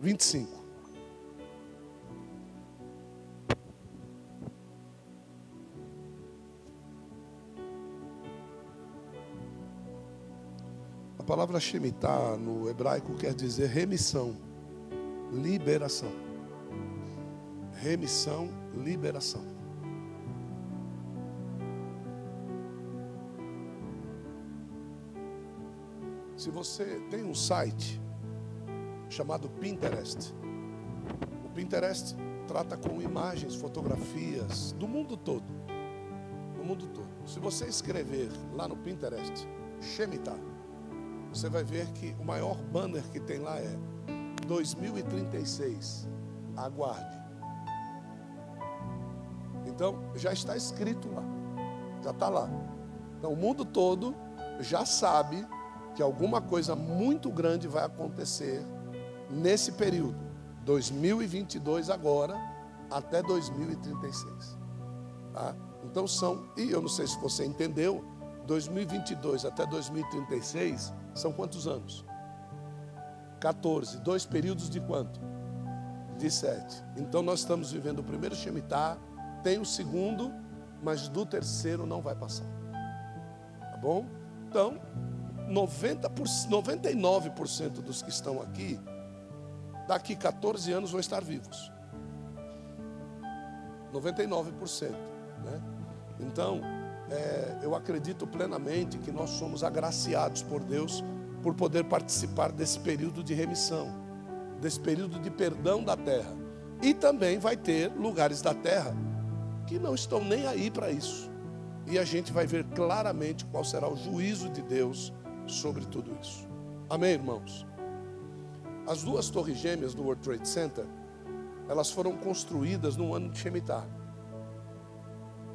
25. A palavra Shemitah no hebraico quer dizer remissão, liberação. Remissão, liberação. Se você tem um site chamado Pinterest, o Pinterest trata com imagens, fotografias do mundo todo. Do mundo todo. Se você escrever lá no Pinterest, Shemitah, você vai ver que o maior banner que tem lá é 2036. Aguarde. Então, já está escrito lá. Já está lá. Então, o mundo todo já sabe que alguma coisa muito grande vai acontecer nesse período, 2022 agora até 2036. Tá? Então são, e eu não sei se você entendeu, 2022 até 2036 são quantos anos? 14. Dois períodos de quanto? De sete. Então nós estamos vivendo o primeiro Shemitah, tem o segundo, mas do terceiro não vai passar. Tá bom? Então, 90 por, 99% dos que estão aqui, daqui 14 anos vão estar vivos. 99%. Né? Então, é, eu acredito plenamente que nós somos agraciados por Deus por poder participar desse período de remissão, desse período de perdão da terra. E também vai ter lugares da terra que não estão nem aí para isso. E a gente vai ver claramente qual será o juízo de Deus sobre tudo isso. Amém, irmãos? As duas torres gêmeas do World Trade Center, elas foram construídas no ano de Shemitah.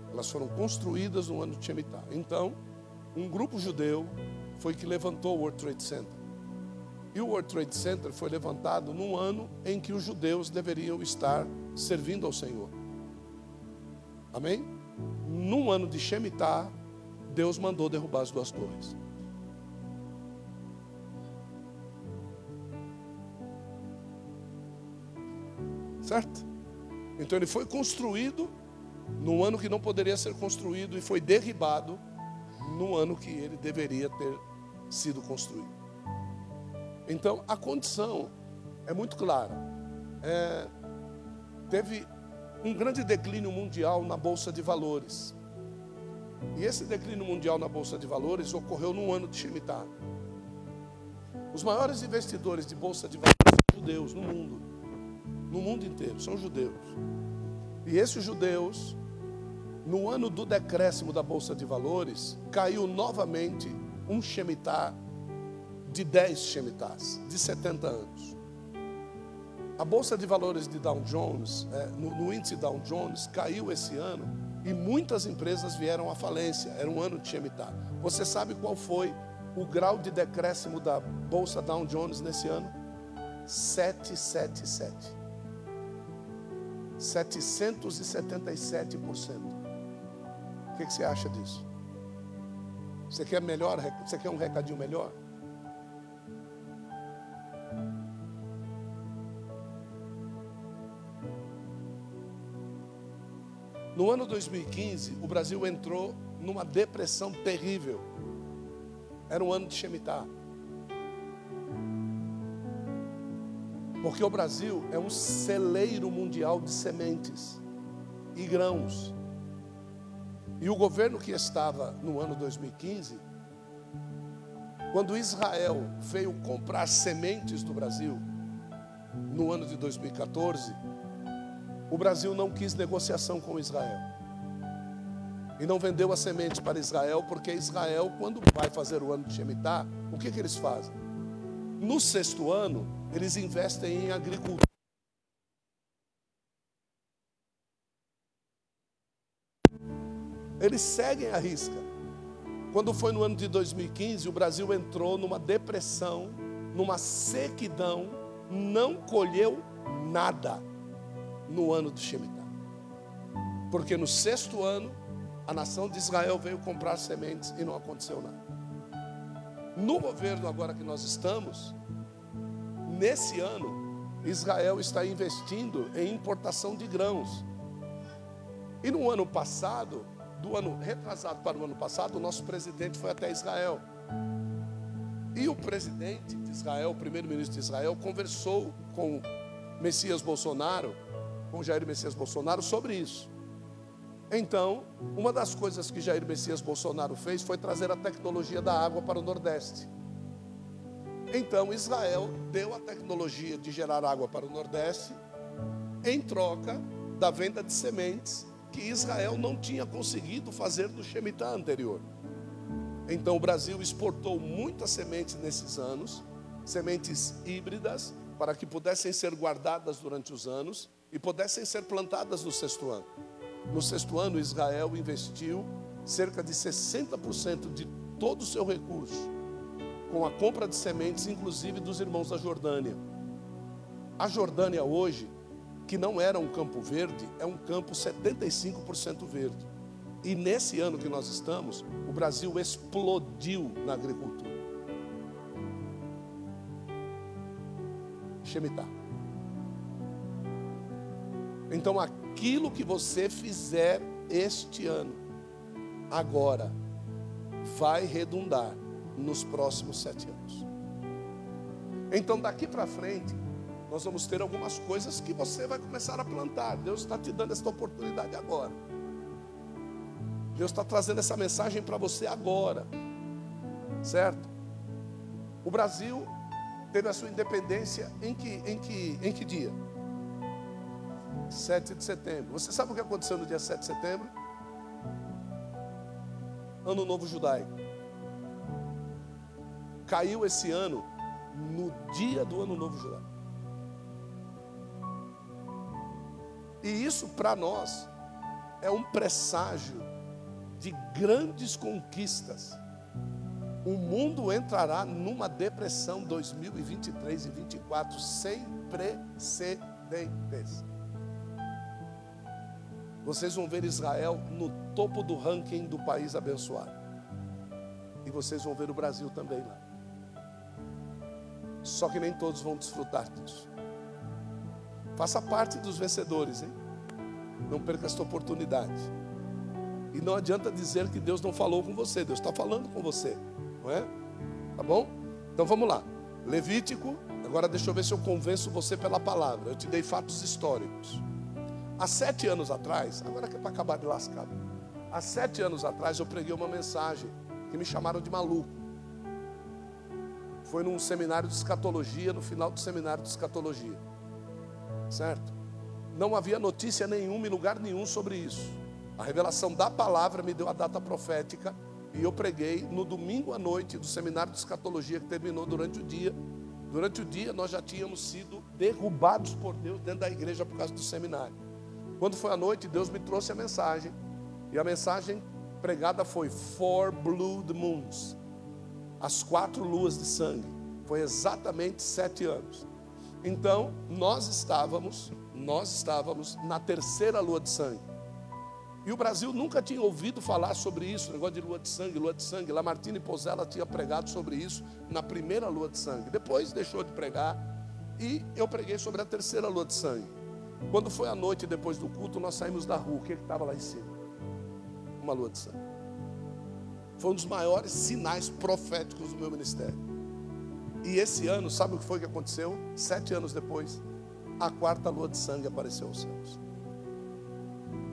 Elas foram construídas no ano de Shemitah. Então, um grupo judeu foi que levantou o World Trade Center. E o World Trade Center foi levantado num ano em que os judeus deveriam estar servindo ao Senhor. Amém? Num ano de Shemitah, Deus mandou derrubar as duas torres. Certo? Então ele foi construído no ano que não poderia ser construído e foi derribado no ano que ele deveria ter sido construído. Então a condição é muito clara. É, teve um grande declínio mundial na bolsa de valores. E esse declínio mundial na bolsa de valores ocorreu no ano de Shemitah. Os maiores investidores de bolsa de valores são judeus no mundo, no mundo inteiro, são judeus. E esses judeus, no ano do decréscimo da bolsa de valores, caiu novamente um Shemitah de 10 Shemitahs, de 70 anos. A bolsa de valores de Dow Jones, é, no, no, índice Dow Jones, caiu esse ano e muitas empresas vieram à falência. Era um ano de Shemitah. Você sabe qual foi o grau de decréscimo da bolsa Dow Jones nesse ano? 777. 777%. O que, você acha disso? Você quer melhor? Você quer um recadinho melhor? No ano 2015, o Brasil entrou numa depressão terrível. Era um ano de Shemitah. Porque o Brasil é um celeiro mundial de sementes e grãos. E o governo que estava no ano 2015, quando Israel veio comprar sementes do Brasil, no ano de 2014, o Brasil não quis negociação com Israel. E não vendeu as sementes para Israel, porque Israel, quando vai fazer o ano de Shemitah, o que, que eles fazem? No sexto ano, eles investem em agricultura. Eles seguem a risca. Quando foi no ano de 2015, o Brasil entrou numa depressão, numa sequidão, não colheu nada no ano de Shemitah. Porque no sexto ano, a nação de Israel veio comprar sementes e não aconteceu nada. No governo agora que nós estamos, nesse ano, Israel está investindo em importação de grãos. E no ano passado, do ano retrasado para o ano passado, o nosso presidente foi até Israel. E o presidente de Israel, o primeiro-ministro de Israel, conversou com Messias Bolsonaro, com Jair Messias Bolsonaro, sobre isso. Então, uma das coisas que Jair Messias Bolsonaro fez foi trazer a tecnologia da água para o Nordeste. Então, Israel deu a tecnologia de gerar água para o Nordeste, em troca da venda de sementes que Israel não tinha conseguido fazer do Shemitah anterior. Então, o Brasil exportou muitas sementes nesses anos, sementes híbridas, para que pudessem ser guardadas durante os anos e pudessem ser plantadas no sexto ano. No sexto ano, Israel investiu cerca de 60% de todo o seu recurso com a compra de sementes, inclusive dos irmãos da Jordânia. A Jordânia hoje, que não era um campo verde, é um campo 75% verde. E nesse ano que nós estamos, o Brasil explodiu na agricultura. Shemitah. Então, aquilo que você fizer este ano, agora, vai redundar nos próximos sete anos. Então, daqui para frente, nós vamos ter algumas coisas que você vai começar a plantar. Deus está te dando essa oportunidade agora. Deus está trazendo essa mensagem para você agora, certo? O Brasil teve a sua independência em que, em que, em que dia? 7 de setembro. Você sabe o que aconteceu no dia 7 de setembro? Ano Novo Judaico. Caiu esse ano no dia do Ano Novo Judaico. E isso para nós é um presságio de grandes conquistas. O mundo entrará numa depressão 2023 e 2024 sem precedentes. Vocês vão ver Israel no topo do ranking do país abençoado. E vocês vão ver o Brasil também lá. Só que nem todos vão desfrutar disso. Faça parte dos vencedores, hein? Não perca esta oportunidade. E não adianta dizer que Deus não falou com você, Deus está falando com você, não é? Tá bom? Então vamos lá. Levítico, agora deixa eu ver se eu convenço você pela palavra. Eu te dei fatos históricos. Há sete anos atrás, agora que é para acabar de lascar. Há sete anos atrás eu preguei uma mensagem que me chamaram de maluco. Foi num seminário de escatologia, no final do seminário de escatologia. Certo? Não havia notícia nenhuma em lugar nenhum sobre isso. A revelação da palavra me deu a data profética e eu preguei no domingo à noite do seminário de escatologia que terminou durante o dia. Durante o dia nós já tínhamos sido derrubados por Deus dentro da igreja por causa do seminário. Quando foi à noite, Deus me trouxe a mensagem. E a mensagem pregada foi Four Blood Moons. As quatro luas de sangue. Foi exatamente sete anos. Então, nós estávamos, nós estávamos na terceira lua de sangue. E o Brasil nunca tinha ouvido falar sobre isso, negócio de lua de sangue, lua de sangue. Lamartine Pozella tinha pregado sobre isso na primeira lua de sangue. Depois deixou de pregar e eu preguei sobre a terceira lua de sangue. Quando foi a noite depois do culto, nós saímos da rua. O que estava lá em cima? Uma lua de sangue. Foi um dos maiores sinais proféticos do meu ministério. E esse ano, sabe o que foi que aconteceu? Sete anos depois, a quarta lua de sangue apareceu aos céus.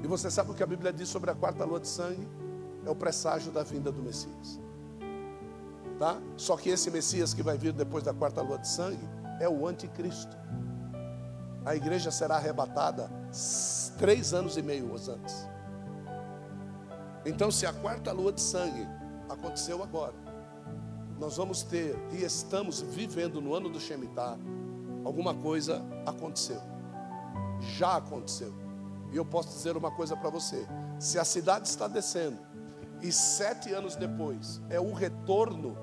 E você sabe o que a Bíblia diz sobre a quarta lua de sangue? É o presságio da vinda do Messias. Tá? Só que esse Messias que vai vir depois da quarta lua de sangue é o anticristo. A igreja será arrebatada três anos e meio antes. Então, se a quarta lua de sangue aconteceu agora, nós vamos ter e estamos vivendo no ano do Shemitah, alguma coisa aconteceu. Já aconteceu. E eu posso dizer uma coisa para você: se a cidade está descendo, e sete anos depois é o retorno,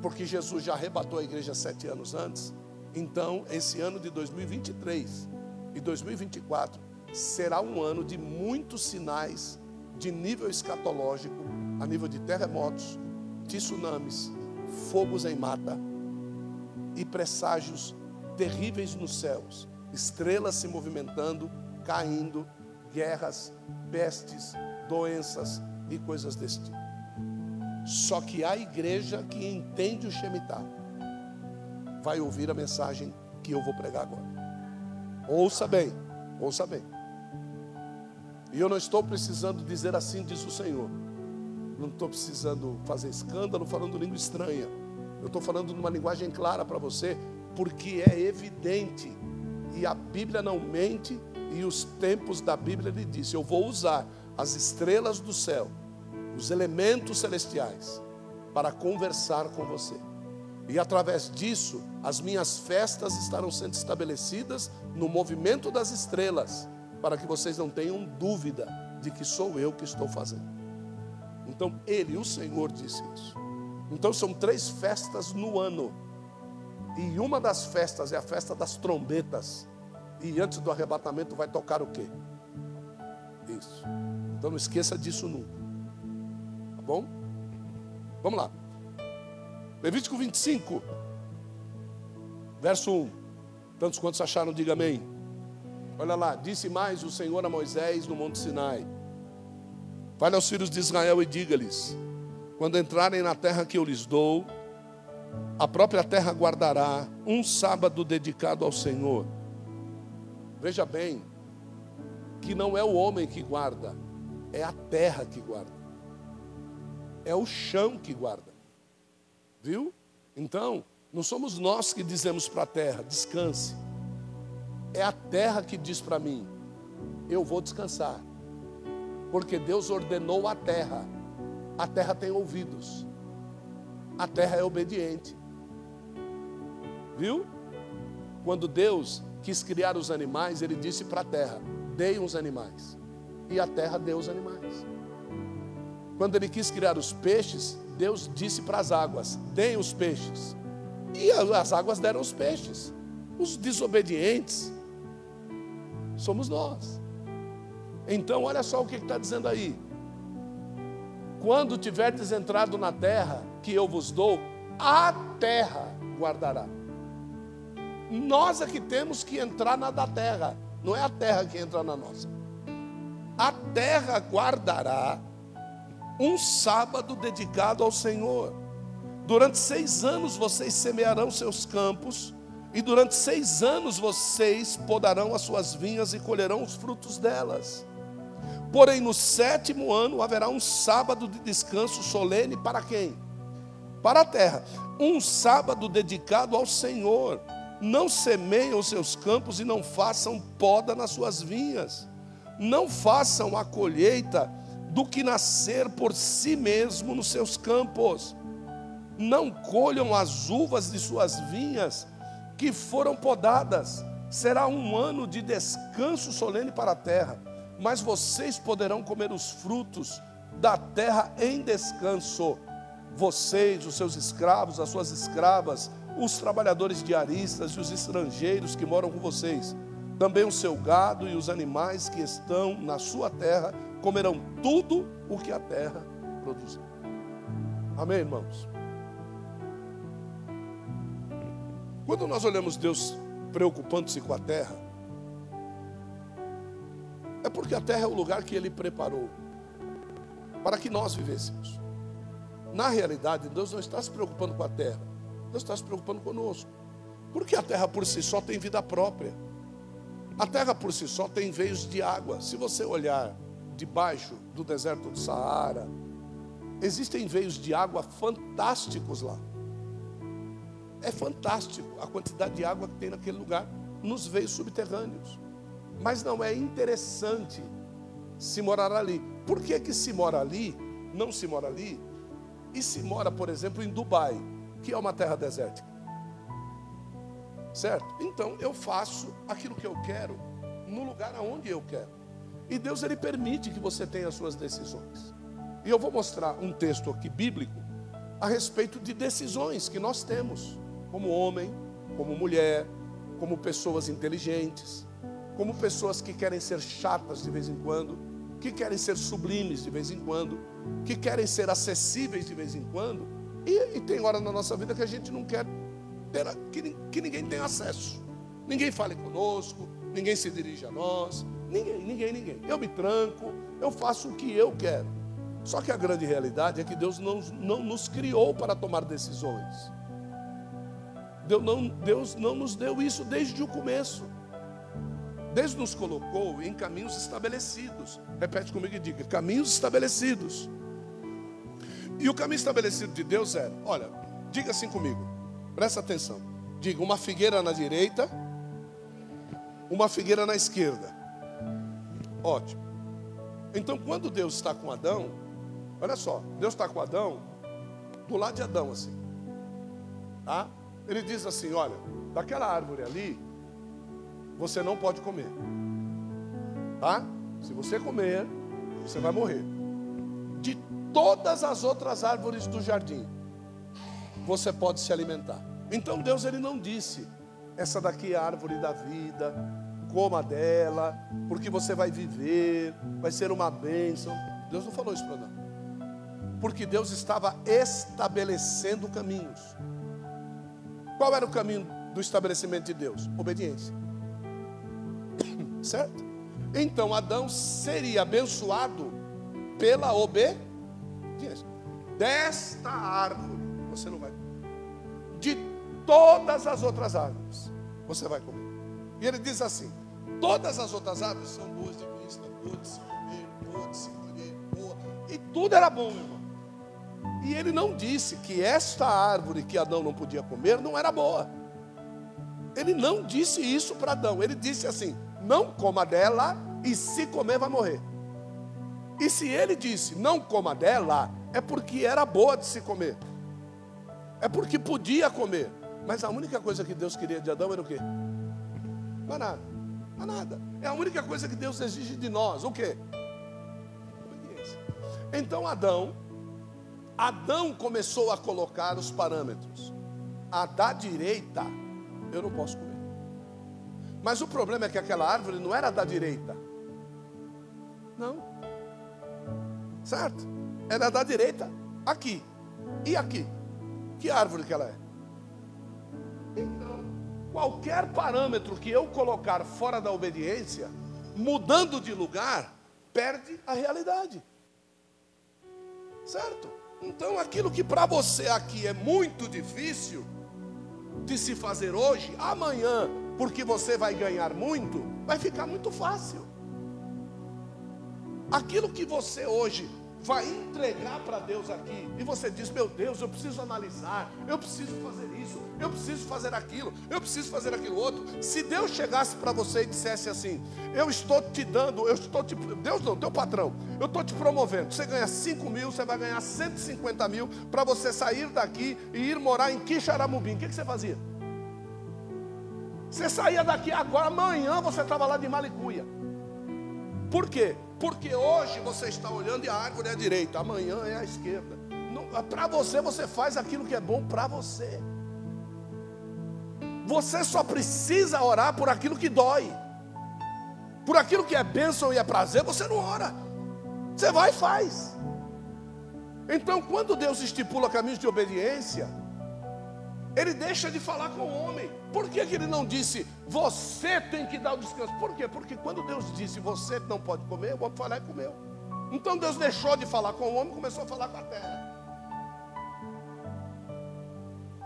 porque Jesus já arrebatou a igreja sete anos antes, então esse ano de 2023 e 2024 será um ano de muitos sinais de nível escatológico, a nível de terremotos, tsunamis, fogos em mata e presságios terríveis nos céus, estrelas se movimentando, caindo, guerras, pestes, doenças e coisas desse tipo. Só que a igreja que entende o Shemitah vai ouvir a mensagem que eu vou pregar agora. Ouça bem, ouça bem. E eu não estou precisando dizer assim, diz o Senhor. Não estou precisando fazer escândalo falando língua estranha. Eu estou falando numa linguagem clara para você, porque é evidente. E a Bíblia não mente, e os tempos da Bíblia ele disse: Eu vou usar as estrelas do céu, os elementos celestiais, para conversar com você. E através disso, as minhas festas estarão sendo estabelecidas no movimento das estrelas, para que vocês não tenham dúvida de que sou eu que estou fazendo. Então, Ele, o Senhor, disse isso. Então, são três festas no ano. E uma das festas é a festa das trombetas. E antes do arrebatamento vai tocar o quê? Isso. Então não esqueça disso nunca. Tá bom? Vamos lá. Levítico 25, verso 1. Tantos quantos acharam, diga amém. Olha lá, disse mais o Senhor a Moisés no Monte Sinai: Fale aos filhos de Israel e diga-lhes: Quando entrarem na terra que eu lhes dou, a própria terra guardará um sábado dedicado ao Senhor. Veja bem, que não é o homem que guarda, é a terra que guarda, é o chão que guarda. Viu? Então, não somos nós que dizemos para a terra, descanse. É a terra que diz para mim, eu vou descansar. Porque Deus ordenou a terra. A terra tem ouvidos. A terra é obediente. Viu? Quando Deus quis criar os animais, ele disse para a terra: dei os animais. E a terra deu os animais. Quando ele quis criar os peixes, Deus disse para as águas: deem os peixes. E as águas deram os peixes. Os desobedientes somos nós. Então, olha só o que está dizendo aí. Quando tiverdes entrado na terra que eu vos dou, a terra guardará. Nós é que temos que entrar na da terra, não é a terra que entra na nossa. A terra guardará um sábado dedicado ao Senhor. Durante seis anos vocês semearão seus campos, e durante seis anos vocês podarão as suas vinhas e colherão os frutos delas. Porém, no sétimo ano haverá um sábado de descanso solene para quem? Para a terra. Um sábado dedicado ao Senhor. Não semeiem os seus campos e não façam poda nas suas vinhas. Não façam a colheita do que nascer por si mesmo nos seus campos. Não colham as uvas de suas vinhas que foram podadas. Será um ano de descanso solene para a terra, mas vocês poderão comer os frutos da terra em descanso. Vocês, os seus escravos, as suas escravas, os trabalhadores diaristas e os estrangeiros que moram com vocês, também o seu gado e os animais que estão na sua terra comerão tudo o que a terra produzir. Amém, irmãos? Quando nós olhamos Deus preocupando-se com a terra, é porque a terra é o lugar que Ele preparou para que nós vivêssemos. Na realidade, Deus não está se preocupando com a terra, Deus está se preocupando conosco. Porque a terra por si só tem vida própria. A terra por si só tem veios de água. Se você olhar debaixo do deserto do Saara, existem veios de água fantásticos lá. É fantástico a quantidade de água que tem naquele lugar, nos veios subterrâneos. Mas não é interessante se morar ali. Por que, que se mora ali, não se mora ali, e se mora, por exemplo, em Dubai, que é uma terra desértica? Certo? Então eu faço aquilo que eu quero no lugar aonde eu quero. E Deus ele permite que você tenha as suas decisões. E eu vou mostrar um texto aqui bíblico a respeito de decisões que nós temos como homem, como mulher, como pessoas inteligentes, como pessoas que querem ser chatas de vez em quando, que querem ser sublimes de vez em quando, que querem ser acessíveis de vez em quando. E, e tem hora na nossa vida que a gente não quer ter, que, que ninguém tem acesso. ninguém fale conosco, ninguém se dirige a nós, ninguém, ninguém, ninguém. Eu me tranco, eu faço o que eu quero. Só que a grande realidade é que Deus não, não nos criou para tomar decisões. Deus não, Deus não nos deu isso desde o começo. Deus nos colocou em caminhos estabelecidos. Repete comigo e diga: caminhos estabelecidos. E o caminho estabelecido de Deus é: olha, diga assim comigo, presta atenção. Diga: uma figueira na direita, uma figueira na esquerda. Ótimo. Então, quando Deus está com Adão, olha só, Deus está com Adão do lado de Adão, assim. Tá? Ele diz assim: olha, daquela árvore ali, você não pode comer. Tá? Se você comer, você vai morrer. De todas as outras árvores do jardim, você pode se alimentar. Então Deus ele não disse: essa daqui é a árvore da vida, coma dela, porque você vai viver, vai ser uma bênção. Deus não falou isso para não. Porque Deus estava estabelecendo caminhos. Qual era o caminho do estabelecimento de Deus? Obediência. Certo? Então Adão seria abençoado pela obediência. Desta árvore você não vai comer. De todas as outras árvores você vai comer. E ele diz assim: todas as outras árvores são boas de vista, boas de se comer, boas de se colher, boa. E tudo era bom, meu irmão. E ele não disse que esta árvore que Adão não podia comer não era boa. Ele não disse isso para Adão. Ele disse assim: não coma dela, e se comer vai morrer. E se ele disse, não coma dela, é porque era boa de se comer. É porque podia comer. Mas a única coisa que Deus queria de Adão era o quê? Não é nada. Não é nada. É a única coisa que Deus exige de nós. O quê? Obediência. Então Adão, Adão começou a colocar os parâmetros. A da direita, eu não posso comer. Mas o problema é que aquela árvore não era da direita. Não. Certo? Era da direita. Aqui. E aqui? Que árvore que ela é? Então, qualquer parâmetro que eu colocar fora da obediência, mudando de lugar, perde a realidade. Certo? Então, aquilo que para você aqui é muito difícil de se fazer hoje, amanhã porque você vai ganhar muito, vai ficar muito fácil. Aquilo que você hoje vai entregar para Deus aqui, e você diz: Meu Deus, eu preciso analisar, eu preciso fazer isso, eu preciso fazer aquilo, eu preciso fazer aquilo outro. Se Deus chegasse para você e dissesse assim: Eu estou te dando, eu estou te. Deus não, teu patrão, eu estou te promovendo. Você ganha 5 mil, você vai ganhar 150 mil para você sair daqui e ir morar em Quixaramubim. O que, que você fazia? Você saía daqui agora, amanhã você estava lá de Malicuia. Por quê? Porque hoje você está olhando e a árvore é a direita, amanhã é a esquerda. Para você, você faz aquilo que é bom para você. Você só precisa orar por aquilo que dói. Por aquilo que é bênção e é prazer, você não ora. Você vai e faz. Então, quando Deus estipula caminhos de obediência, ele deixa de falar com o homem. Por que, que ele não disse, você tem que dar o descanso? Por quê? Porque quando Deus disse, você não pode comer, o homem foi lá e comeu. Então Deus deixou de falar com o homem e começou a falar com a terra.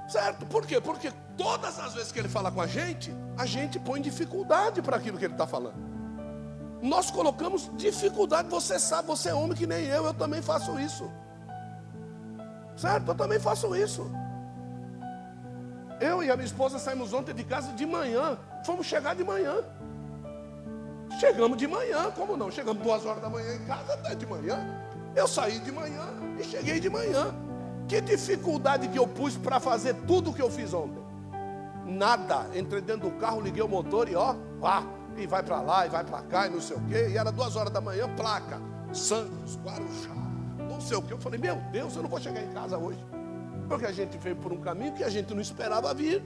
Certo? Por quê? Porque todas as vezes que ele fala com a gente, a gente põe dificuldade para aquilo que ele está falando. Nós colocamos dificuldade, você sabe, você é homem que nem eu, eu também faço isso. Certo? Eu também faço isso. Eu e a minha esposa saímos ontem de casa de manhã. Fomos chegar de manhã. Chegamos de manhã, como não? Chegamos duas horas da manhã em casa, até de manhã. Eu saí de manhã e cheguei de manhã. Que dificuldade que eu pus para fazer tudo o que eu fiz ontem? Nada. Entrei dentro do carro, liguei o motor e ó, vá. E vai para lá, e vai para cá, e não sei o quê. E era duas horas da manhã, placa. Santos, Guarujá, não sei o quê. Eu falei, meu Deus, eu não vou chegar em casa hoje. Porque a gente veio por um caminho que a gente não esperava vir.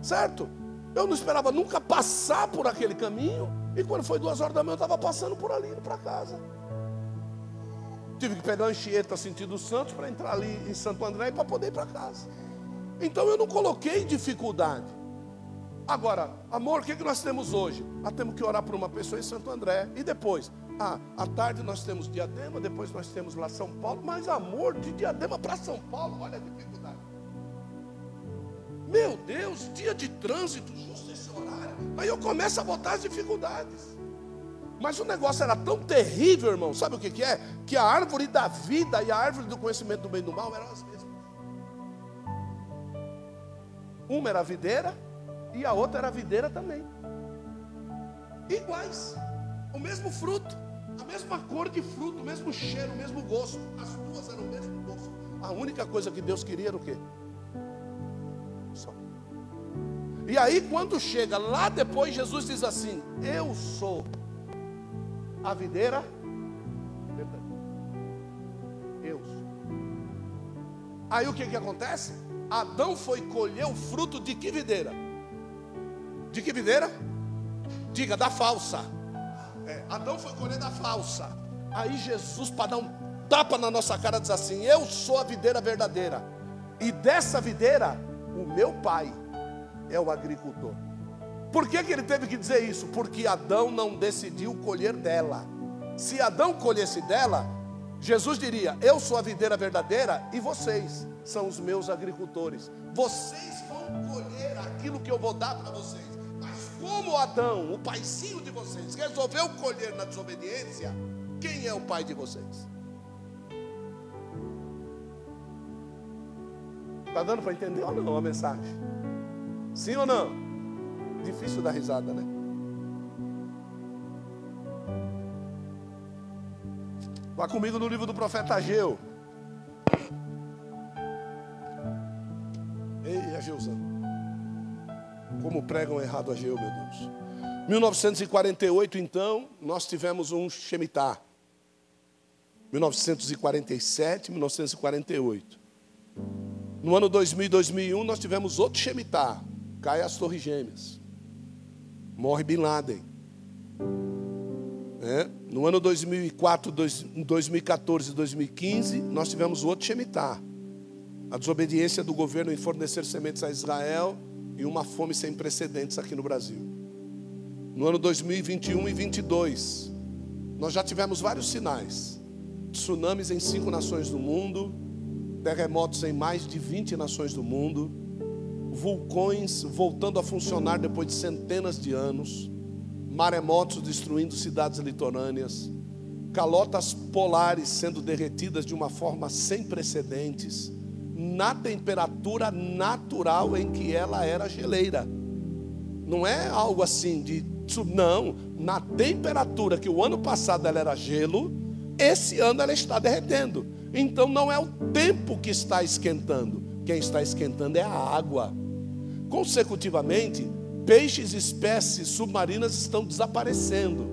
Certo? Eu não esperava nunca passar por aquele caminho. E quando foi duas horas da manhã, eu estava passando por ali, indo para casa. Tive que pegar uma Anchieta sentido Santos para entrar ali em Santo André para poder ir para casa. Então eu não coloquei dificuldade. Agora, amor, o que, que nós temos hoje? Ah, temos que orar por uma pessoa em Santo André. E depois? Ah, à tarde nós temos Diadema, depois nós temos lá São Paulo. Mas amor, de Diadema para São Paulo, olha a dificuldade. Meu Deus, dia de trânsito, justo esse horário. Aí eu começo a botar as dificuldades. Mas o negócio era tão terrível, irmão. Sabe o que, que é? Que a árvore da vida e a árvore do conhecimento do bem e do mal eram as mesmas. Uma era a videira e a outra era videira também. Iguais. O mesmo fruto, a mesma cor de fruto, o mesmo cheiro, o mesmo gosto. As duas eram o mesmo gosto. A única coisa que Deus queria era o quê? Só. E aí, quando chega lá depois, Jesus diz assim: Eu sou a videira Eu sou. Aí o que, que acontece? Adão foi colher o fruto de que videira? De que videira? Diga, da falsa. É, Adão foi colher da falsa. Aí Jesus, para dar um tapa na nossa cara, diz assim: Eu sou a videira verdadeira. E dessa videira, o meu pai é o agricultor. Por que, que ele teve que dizer isso? Porque Adão não decidiu colher dela. Se Adão colhesse dela, Jesus diria: Eu sou a videira verdadeira e vocês são os meus agricultores. Vocês vão colher aquilo que eu vou dar para vocês como Adão, o paizinho de vocês, resolveu colher na desobediência, quem é o pai de vocês? Está dando para entender ou não a mensagem? Sim ou não? Difícil dar risada, né? Vá comigo no livro do profeta Ageu. Pregam errado a Geu, meu Deus. 1948, então, nós tivemos um Shemitah. 1947, 1948. No ano 2000 e 2001, nós tivemos outro Shemitah. Cai as Torres Gêmeas. Morre Bin Laden. É. No ano 2004, 2014 e 2015, nós tivemos outro Shemitah. A desobediência do governo em fornecer sementes a Israel e uma fome sem precedentes aqui no Brasil. No ano 2021 e 2022, nós já tivemos vários sinais: tsunamis em cinco nações do mundo, terremotos em mais de 20 nações do mundo, vulcões voltando a funcionar depois de centenas de anos, maremotos destruindo cidades litorâneas, calotas polares sendo derretidas de uma forma sem precedentes na temperatura natural em que ela era geleira. Não é algo assim de não, na temperatura que o ano passado ela era gelo, esse ano ela está derretendo. Então não é o tempo que está esquentando, quem está esquentando é a água. Consecutivamente, peixes e espécies submarinas estão desaparecendo,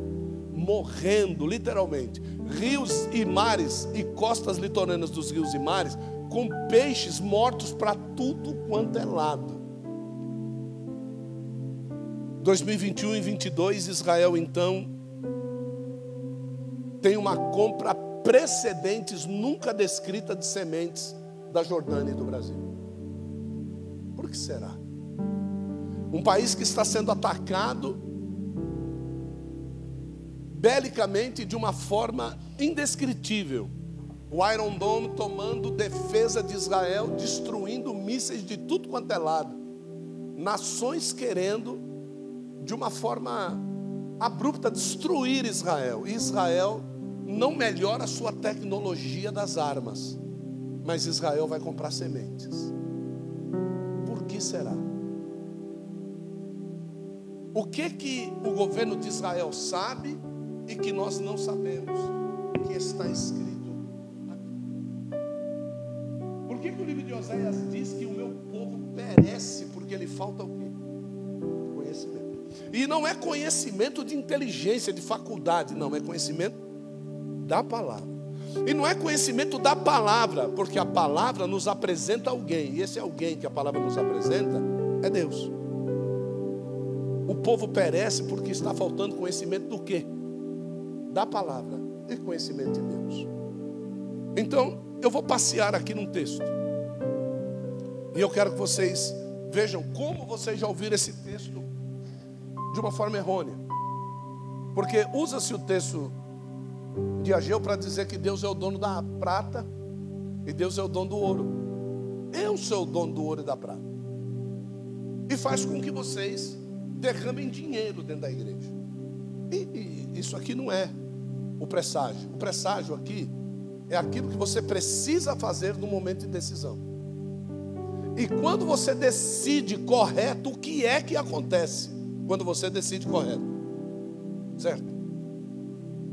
morrendo, literalmente. Rios e mares e costas litorâneas dos rios e mares com peixes mortos para tudo quanto é lado. 2021 e 22, Israel então tem uma compra precedentes nunca descrita de sementes da Jordânia e do Brasil. Por que será? Um país que está sendo atacado belicamente de uma forma indescritível o Iron Dome tomando defesa de Israel, destruindo mísseis de tudo quanto é lado. Nações querendo, de uma forma abrupta, destruir Israel. Israel não melhora a sua tecnologia das armas, mas Israel vai comprar sementes. Por que será? O que que o governo de Israel sabe e que nós não sabemos? Que está escrito O livro de Oséias diz que o meu povo perece porque lhe falta o quê? Conhecimento. E não é conhecimento de inteligência, de faculdade, não, é conhecimento da palavra. E não é conhecimento da palavra, porque a palavra nos apresenta alguém, e esse alguém que a palavra nos apresenta é Deus. O povo perece porque está faltando conhecimento do quê? Da palavra e conhecimento de Deus. Então, eu vou passear aqui num texto. E eu quero que vocês Vejam como vocês já ouviram esse texto de uma forma errônea. Porque usa-se o texto de Ageu para dizer que Deus é o dono da prata e Deus é o dono do ouro. Eu sou o dono do ouro e da prata. E faz com que vocês derramem dinheiro dentro da igreja. E, e isso aqui não é o presságio. O presságio aqui é aquilo que você precisa fazer no momento de decisão. E quando você decide correto, o que é que acontece quando você decide correto? Certo?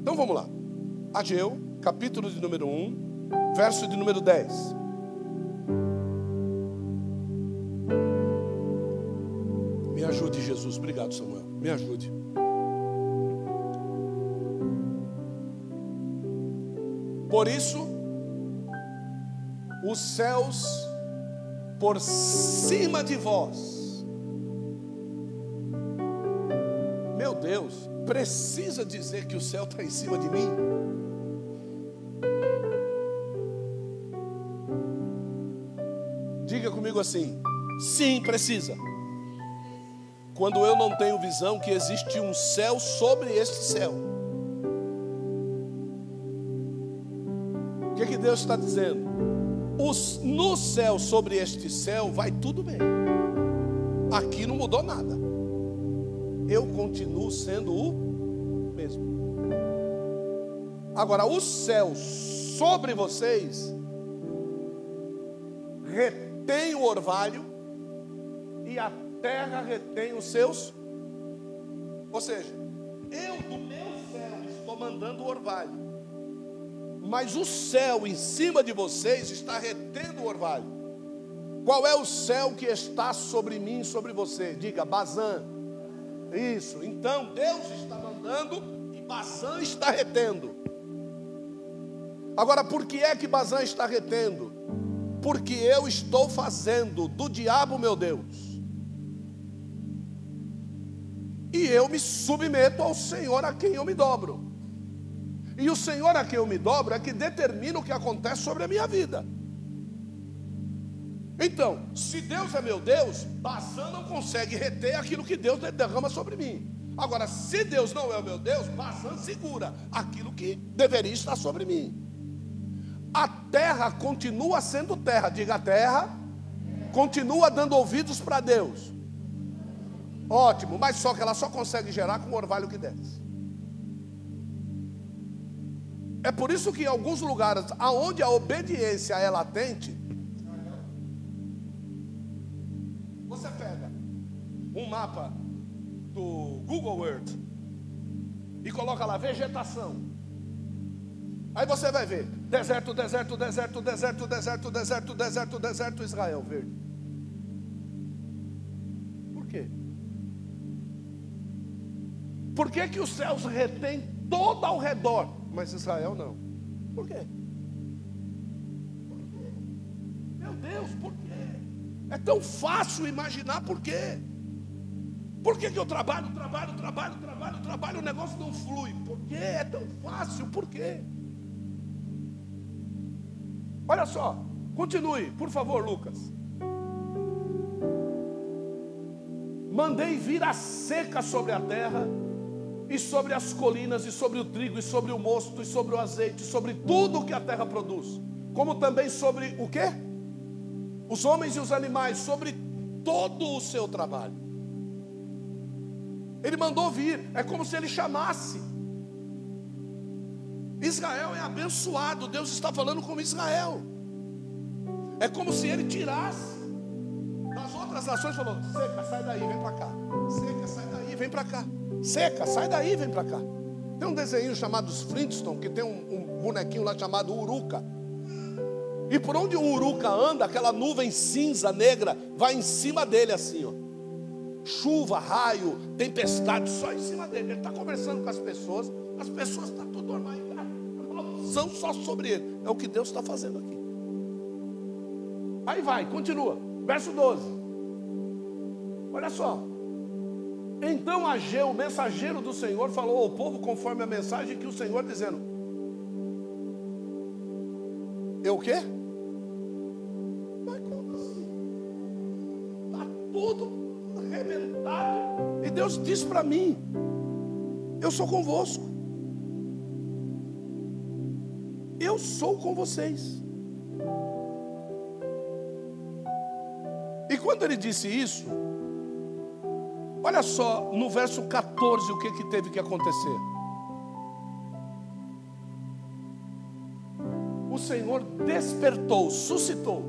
Então vamos lá. Ageu, capítulo de número 1, verso de número 10. Me ajude, Jesus. Obrigado, Samuel. Me ajude. Por isso, os céus por cima de vós. Meu Deus, precisa dizer que o céu está em cima de mim? Diga comigo assim: sim, precisa. Quando eu não tenho visão que existe um céu sobre este céu. O que, que Deus está dizendo? No céu, sobre este céu, vai tudo bem. Aqui não mudou nada. Eu continuo sendo o mesmo. Agora, o céu sobre vocês retém o orvalho e a terra retém os seus. Ou seja, eu do meu céu estou mandando o orvalho, mas o céu em cima de vocês está retendo o orvalho. Qual é o céu que está sobre mim, sobre você? Diga, Bazã. Isso. Então Deus está mandando e Bazã está retendo. Agora, por que é que Bazã está retendo? Porque eu estou fazendo do diabo meu Deus. E eu me submeto ao Senhor a quem eu me dobro. E o Senhor a quem eu me dobro é que determina o que acontece sobre a minha vida. Então, se Deus é meu Deus, Bazã não consegue reter aquilo que Deus derrama sobre mim. Agora, se Deus não é o meu Deus, Bazã segura aquilo que deveria estar sobre mim. A terra continua sendo terra, diga a terra, continua dando ouvidos para Deus. Ótimo, mas só que ela só consegue gerar com o orvalho que desce. É por isso que em alguns lugares aonde a obediência é latente, você pega um mapa do Google Earth e coloca lá vegetação. Aí você vai ver deserto, deserto, deserto, deserto, deserto, deserto, deserto, deserto, Israel verde. Por quê? Por que, que os céus retêm todo ao redor, mas Israel não? Por quê? Meu Deus, por quê? É tão fácil imaginar por quê. Por que, que eu trabalho, trabalho, trabalho, trabalho, trabalho, o negócio não flui? Por quê? É tão fácil, por quê? Olha só, continue, por favor, Lucas. Mandei vir a seca sobre a terra e sobre as colinas, e sobre o trigo, e sobre o mosto, e sobre o azeite, sobre tudo o que a terra produz, como também sobre o que? Os homens e os animais, sobre todo o seu trabalho. Ele mandou vir, é como se ele chamasse. Israel é abençoado, Deus está falando com Israel. É como se ele tirasse das outras nações e falou: seca, sai daí, vem para cá. Seca, sai daí, vem para cá. Seca, sai daí, vem para cá. Tem um desenho chamado Flintstone, que tem um, um, bonequinho lá chamado Uruca. E por onde o Uruca anda, aquela nuvem cinza, negra, vai em cima dele assim, ó. Chuva, raio, tempestade, só em cima dele. Ele está conversando com as pessoas, as pessoas estão tá tudo normal. São só sobre ele. É o que Deus está fazendo aqui. Aí vai, continua. Verso 12. Olha só. Então Ageu, o mensageiro do Senhor, falou ao povo conforme a mensagem que o Senhor dizendo: Eu o quê? Mas como assim? Está Deus diz para mim: Eu sou convosco. Eu sou com vocês. E quando ele disse isso, olha só no verso 14 o que, que teve que acontecer. O Senhor despertou, suscitou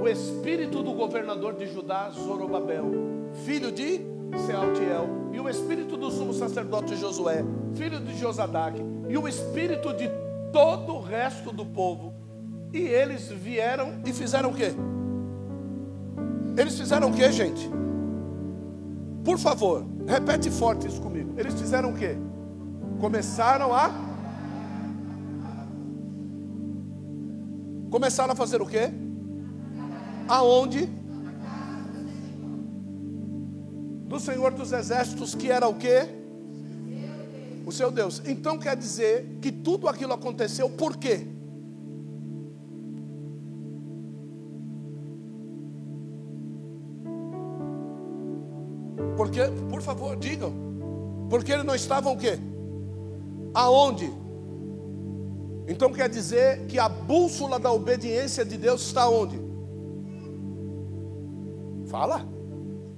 o espírito do governador de Judá, Zorobabel, filho de Sealtiel, e o espírito do sumo sacerdote Josué, filho de Josadaque, e o espírito de todo o resto do povo. E eles vieram e fizeram o quê? Eles fizeram o que, gente? Por favor, repete forte isso comigo. Eles fizeram o que? Começaram a. Começaram a fazer o quê? Aonde? Do Senhor dos Exércitos, que era o quê? O seu Deus. Então quer dizer que tudo aquilo aconteceu por quê? Porque, por favor, digam. Porque eles não estavam o quê? Aonde? Então quer dizer que a bússola da obediência de Deus está onde? Fala.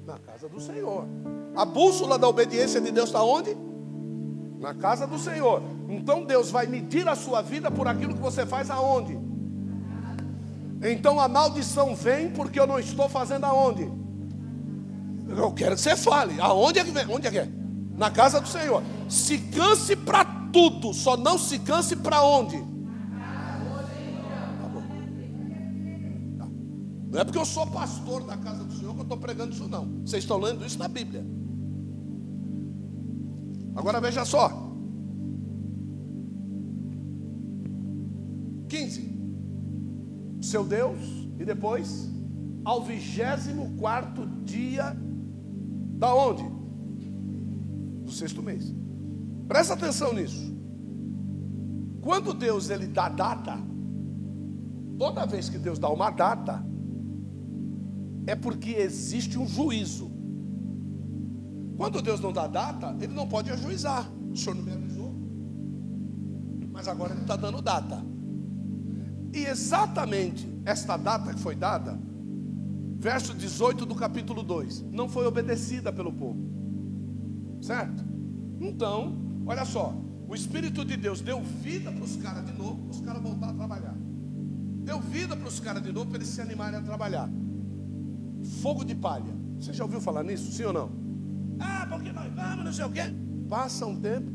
Na casa do Senhor. A bússola da obediência de Deus está onde? Na casa do Senhor. Então Deus vai medir a sua vida por aquilo que você faz aonde? Então a maldição vem porque eu não estou fazendo aonde? Eu quero que você fale. Aonde é que vem? Onde é que é? Na casa do Senhor. Se canse para tudo, só não se canse para onde? Tá bom. Tá. Não é porque eu sou pastor da casa do Senhor que eu estou pregando isso, não. Vocês estão lendo isso na Bíblia. Agora veja só. 15. Seu Deus, e depois, ao vigésimo quarto dia da onde? Do sexto mês. Presta atenção nisso. Quando Deus ele dá data, toda vez que Deus dá uma data, é porque existe um juízo. Quando Deus não dá data, ele não pode ajuizar. O senhor não me avisou. Mas agora ele está dando data. E exatamente esta data que foi dada verso 18 do capítulo 2, não foi obedecida pelo povo. Certo? Então, olha só, o Espírito de Deus deu vida para os caras de novo, para os caras voltarem a trabalhar. Deu vida para os caras de novo para eles se animarem a trabalhar. Fogo de palha. Você já ouviu falar nisso, sim ou não? Ah, porque nós vamos, não sei o quê. Passa um tempo.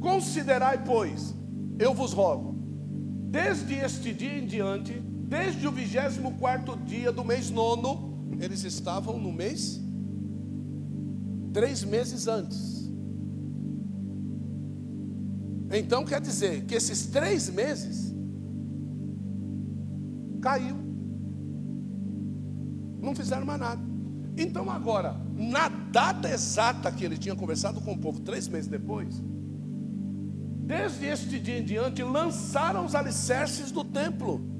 Considerai, pois, eu vos rogo, desde este dia em diante, Desde o 24 dia do mês nono, eles estavam no mês três meses antes. Então quer dizer que esses três meses caiu, não fizeram mais nada. Então agora, na data exata que ele tinha conversado com o povo, três meses depois, desde este dia em diante, lançaram os alicerces do templo.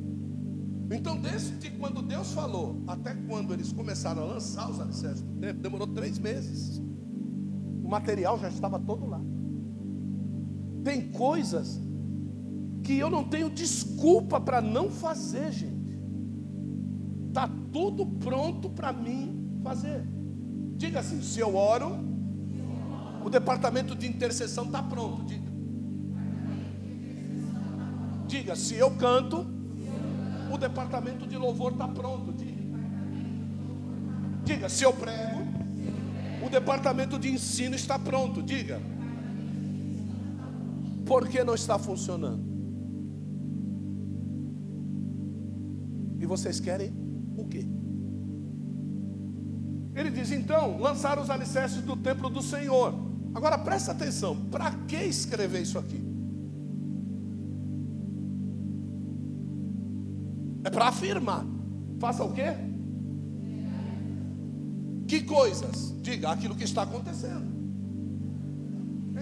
Então, desde quando Deus falou até quando eles começaram a lançar os alicerces do templo, demorou três meses. O material já estava todo lá. Tem coisas que eu não tenho desculpa para não fazer, gente. Está tudo pronto para mim fazer. Diga assim: se eu oro, o departamento de intercessão está pronto. Diga. Diga, se eu canto, o departamento de louvor está pronto. Diga. Se eu prego, o departamento de ensino está pronto. Diga. Por que não está funcionando? E vocês querem o quê? Ele diz então: lançar os alicerces do templo do Senhor. Agora presta atenção: para que escrever isso aqui? Para afirmar. Faça o quê? Que coisas? Diga aquilo que está acontecendo.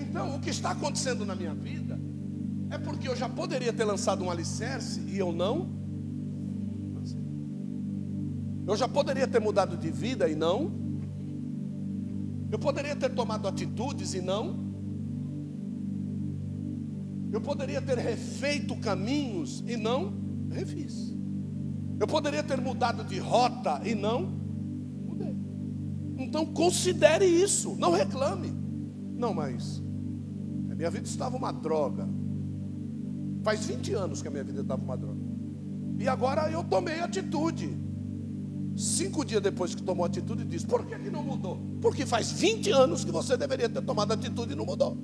Então, o que está acontecendo na minha vida é porque eu já poderia ter lançado um alicerce e eu não. Eu já poderia ter mudado de vida e não. Eu poderia ter tomado atitudes e não. Eu poderia ter refeito caminhos e não refiz. Eu poderia ter mudado de rota e não mudei. Então considere isso, não reclame. Não, mas a minha vida estava uma droga. Faz 20 anos que a minha vida estava uma droga. E agora eu tomei atitude. Cinco dias depois que tomou atitude, disse: Por que, que não mudou? Porque faz 20 anos que você deveria ter tomado atitude e não mudou.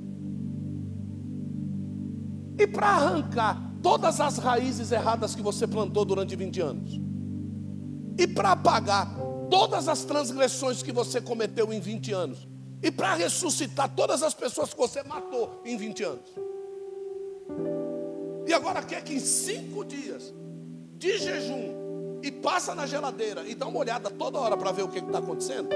E para arrancar todas as raízes erradas que você plantou durante 20 anos, e para apagar todas as transgressões que você cometeu em 20 anos, e para ressuscitar todas as pessoas que você matou em 20 anos. E agora quer que em cinco dias de jejum e passa na geladeira e dá uma olhada toda hora para ver o que está acontecendo.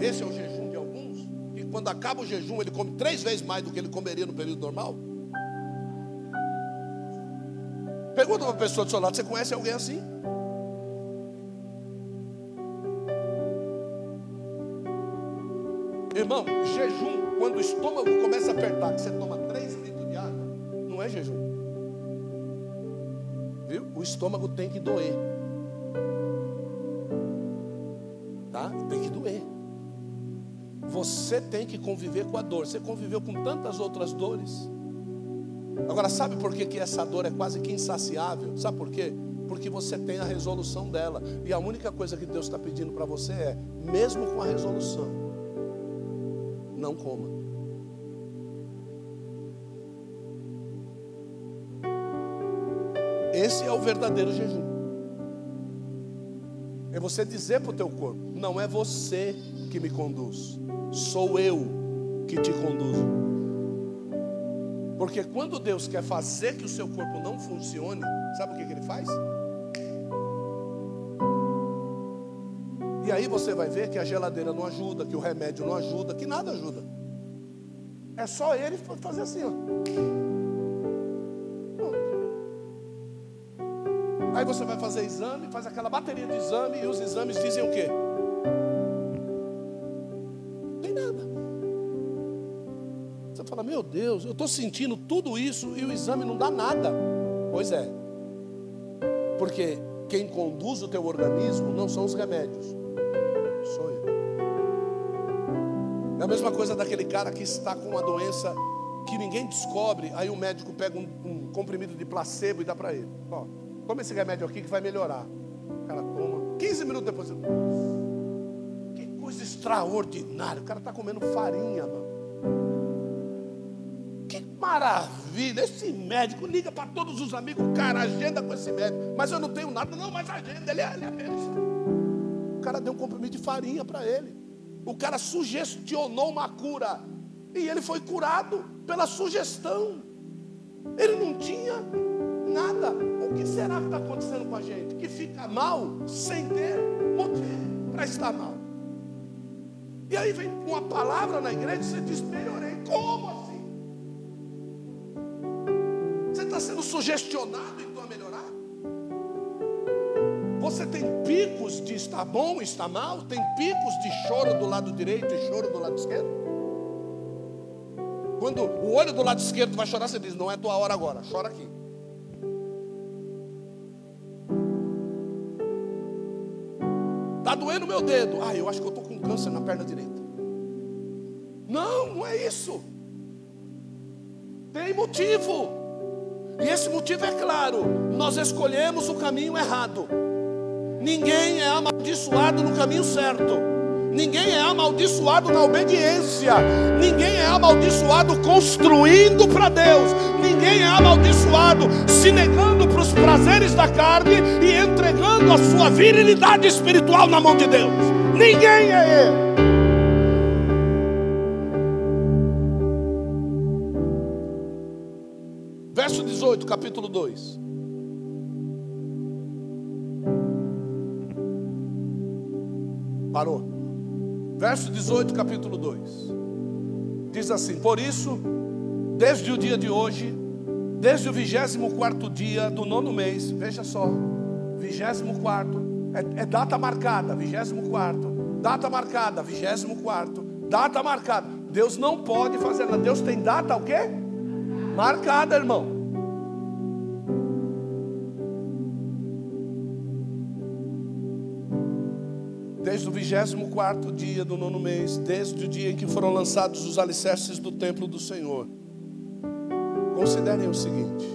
Esse é o jejum de alguns, que quando acaba o jejum ele come três vezes mais do que ele comeria no período normal. Pergunta para a pessoa do seu lado: você conhece alguém assim? Irmão, jejum, quando o estômago começa a apertar, que você toma 3 litros de água, não é jejum. Viu? O estômago tem que doer. Tá? Tem que doer. Você tem que conviver com a dor. Você conviveu com tantas outras dores. Agora, sabe por que, que essa dor é quase que insaciável? Sabe por quê? Porque você tem a resolução dela. E a única coisa que Deus está pedindo para você é, mesmo com a resolução, não coma. Esse é o verdadeiro jejum. É você dizer para o teu corpo: não é você que me conduz, sou eu que te conduzo. Porque quando Deus quer fazer que o seu corpo não funcione, sabe o que, que ele faz? E aí você vai ver que a geladeira não ajuda, que o remédio não ajuda, que nada ajuda. É só ele fazer assim, ó. Aí você vai fazer exame, faz aquela bateria de exame e os exames dizem o quê? Meu Deus, eu estou sentindo tudo isso e o exame não dá nada. Pois é, porque quem conduz o teu organismo não são os remédios, sou eu. É a mesma coisa daquele cara que está com uma doença que ninguém descobre, aí o médico pega um, um comprimido de placebo e dá para ele: Ó, toma esse remédio aqui que vai melhorar. O cara toma, 15 minutos depois, que coisa extraordinária, o cara está comendo farinha, mano maravilha, esse médico liga para todos os amigos, cara, agenda com esse médico, mas eu não tenho nada, não, mas agenda, ele é, ele é O cara deu um compromisso de farinha para ele, o cara sugestionou uma cura, e ele foi curado pela sugestão, ele não tinha nada. O que será que está acontecendo com a gente? Que fica mal sem ter motivo para estar mal. E aí vem uma palavra na igreja e você diz: melhorei. Como assim? Sendo sugestionado então a melhorar? Você tem picos de está bom, está mal? Tem picos de choro do lado direito e choro do lado esquerdo? Quando o olho do lado esquerdo vai chorar, você diz: Não é tua hora agora, chora aqui. Está doendo meu dedo. Ah, eu acho que eu estou com câncer na perna direita. Não, não é isso. Tem motivo. E esse motivo é claro: nós escolhemos o caminho errado. Ninguém é amaldiçoado no caminho certo. Ninguém é amaldiçoado na obediência. Ninguém é amaldiçoado construindo para Deus. Ninguém é amaldiçoado se negando para os prazeres da carne e entregando a sua virilidade espiritual na mão de Deus. Ninguém é ele. Verso 18, capítulo 2. Parou. Verso 18, capítulo 2. Diz assim: Por isso, desde o dia de hoje, desde o 24 dia do nono mês, veja só, 24 É, é data marcada, 24. Data marcada, 24. Data marcada. Deus não pode fazer nada. Deus tem data o quê? Marcada, irmão. Desde o 24 dia do nono mês, desde o dia em que foram lançados os alicerces do templo do Senhor. Considerem o seguinte: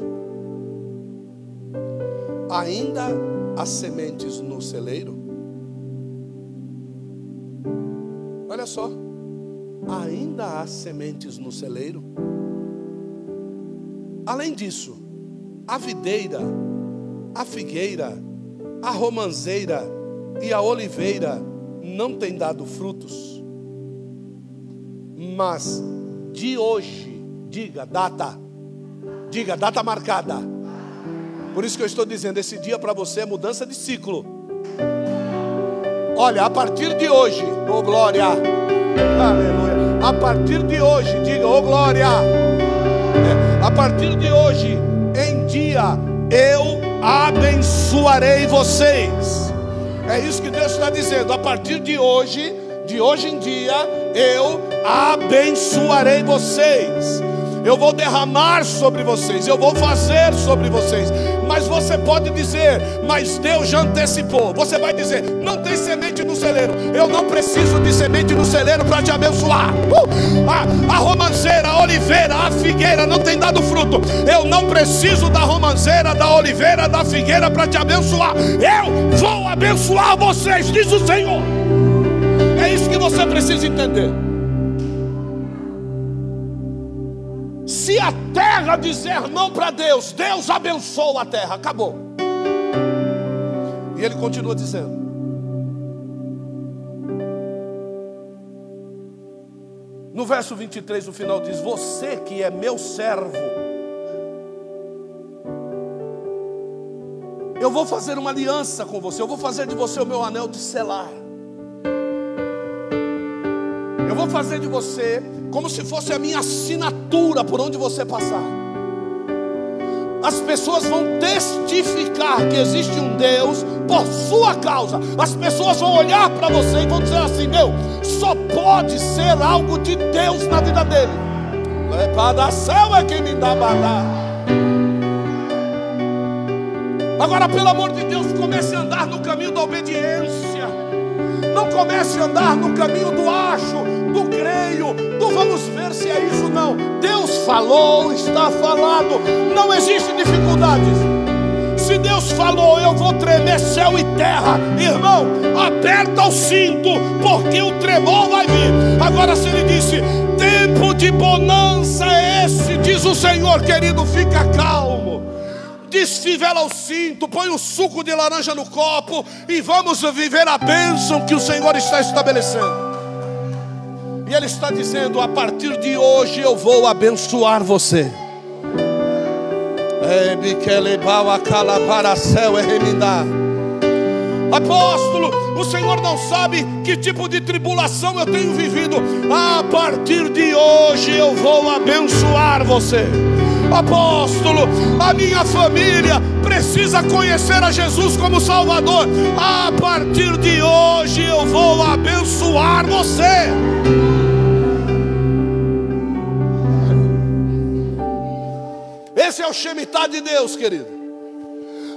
ainda há sementes no celeiro? Olha só, ainda há sementes no celeiro? Além disso, a videira, a figueira, a romanceira, e a oliveira não tem dado frutos, mas de hoje, diga data, diga data marcada. Por isso que eu estou dizendo, esse dia para você é mudança de ciclo. Olha, a partir de hoje, oh glória, aleluia. A partir de hoje, diga, oh glória. É, a partir de hoje, em dia, eu abençoarei vocês. É isso que Deus está dizendo. A partir de hoje, de hoje em dia, eu abençoarei vocês. Eu vou derramar sobre vocês, eu vou fazer sobre vocês. Mas você pode dizer, mas Deus já antecipou. Você vai dizer, não tem semente no celeiro. Eu não preciso de semente no celeiro para te abençoar. Uh, a, a romanceira, a oliveira, a figueira não tem dado fruto. Eu não preciso da romanceira, da oliveira, da figueira para te abençoar. Eu vou abençoar vocês, diz o Senhor. É isso que você precisa entender. Se a terra dizer não para Deus, Deus abençoa a terra, acabou. E ele continua dizendo: No verso 23, no final diz: Você que é meu servo, eu vou fazer uma aliança com você, eu vou fazer de você o meu anel de selar. Eu vou fazer de você como se fosse a minha assinatura por onde você passar. As pessoas vão testificar que existe um Deus por sua causa. As pessoas vão olhar para você e vão dizer assim: Meu, só pode ser algo de Deus na vida dele. Lepada céu é quem me dá badá. Agora, pelo amor de Deus, comece a andar no caminho da obediência. Não comece a andar no caminho do acho, do creio, do vamos ver se é isso não. Deus falou, está falado, não existe dificuldades. Se Deus falou, eu vou tremer céu e terra, irmão, aperta o cinto, porque o tremor vai vir. Agora, se ele disse, tempo de bonança é esse, diz o Senhor, querido, fica calmo desfivela o cinto, põe o suco de laranja no copo e vamos viver a bênção que o Senhor está estabelecendo. Ele está dizendo: a partir de hoje eu vou abençoar você. Apóstolo, o Senhor não sabe que tipo de tribulação eu tenho vivido. A partir de hoje eu vou abençoar você. Apóstolo, a minha família precisa conhecer a Jesus como Salvador. A partir de hoje eu vou abençoar você. Esse é o Shemitah de Deus, querido.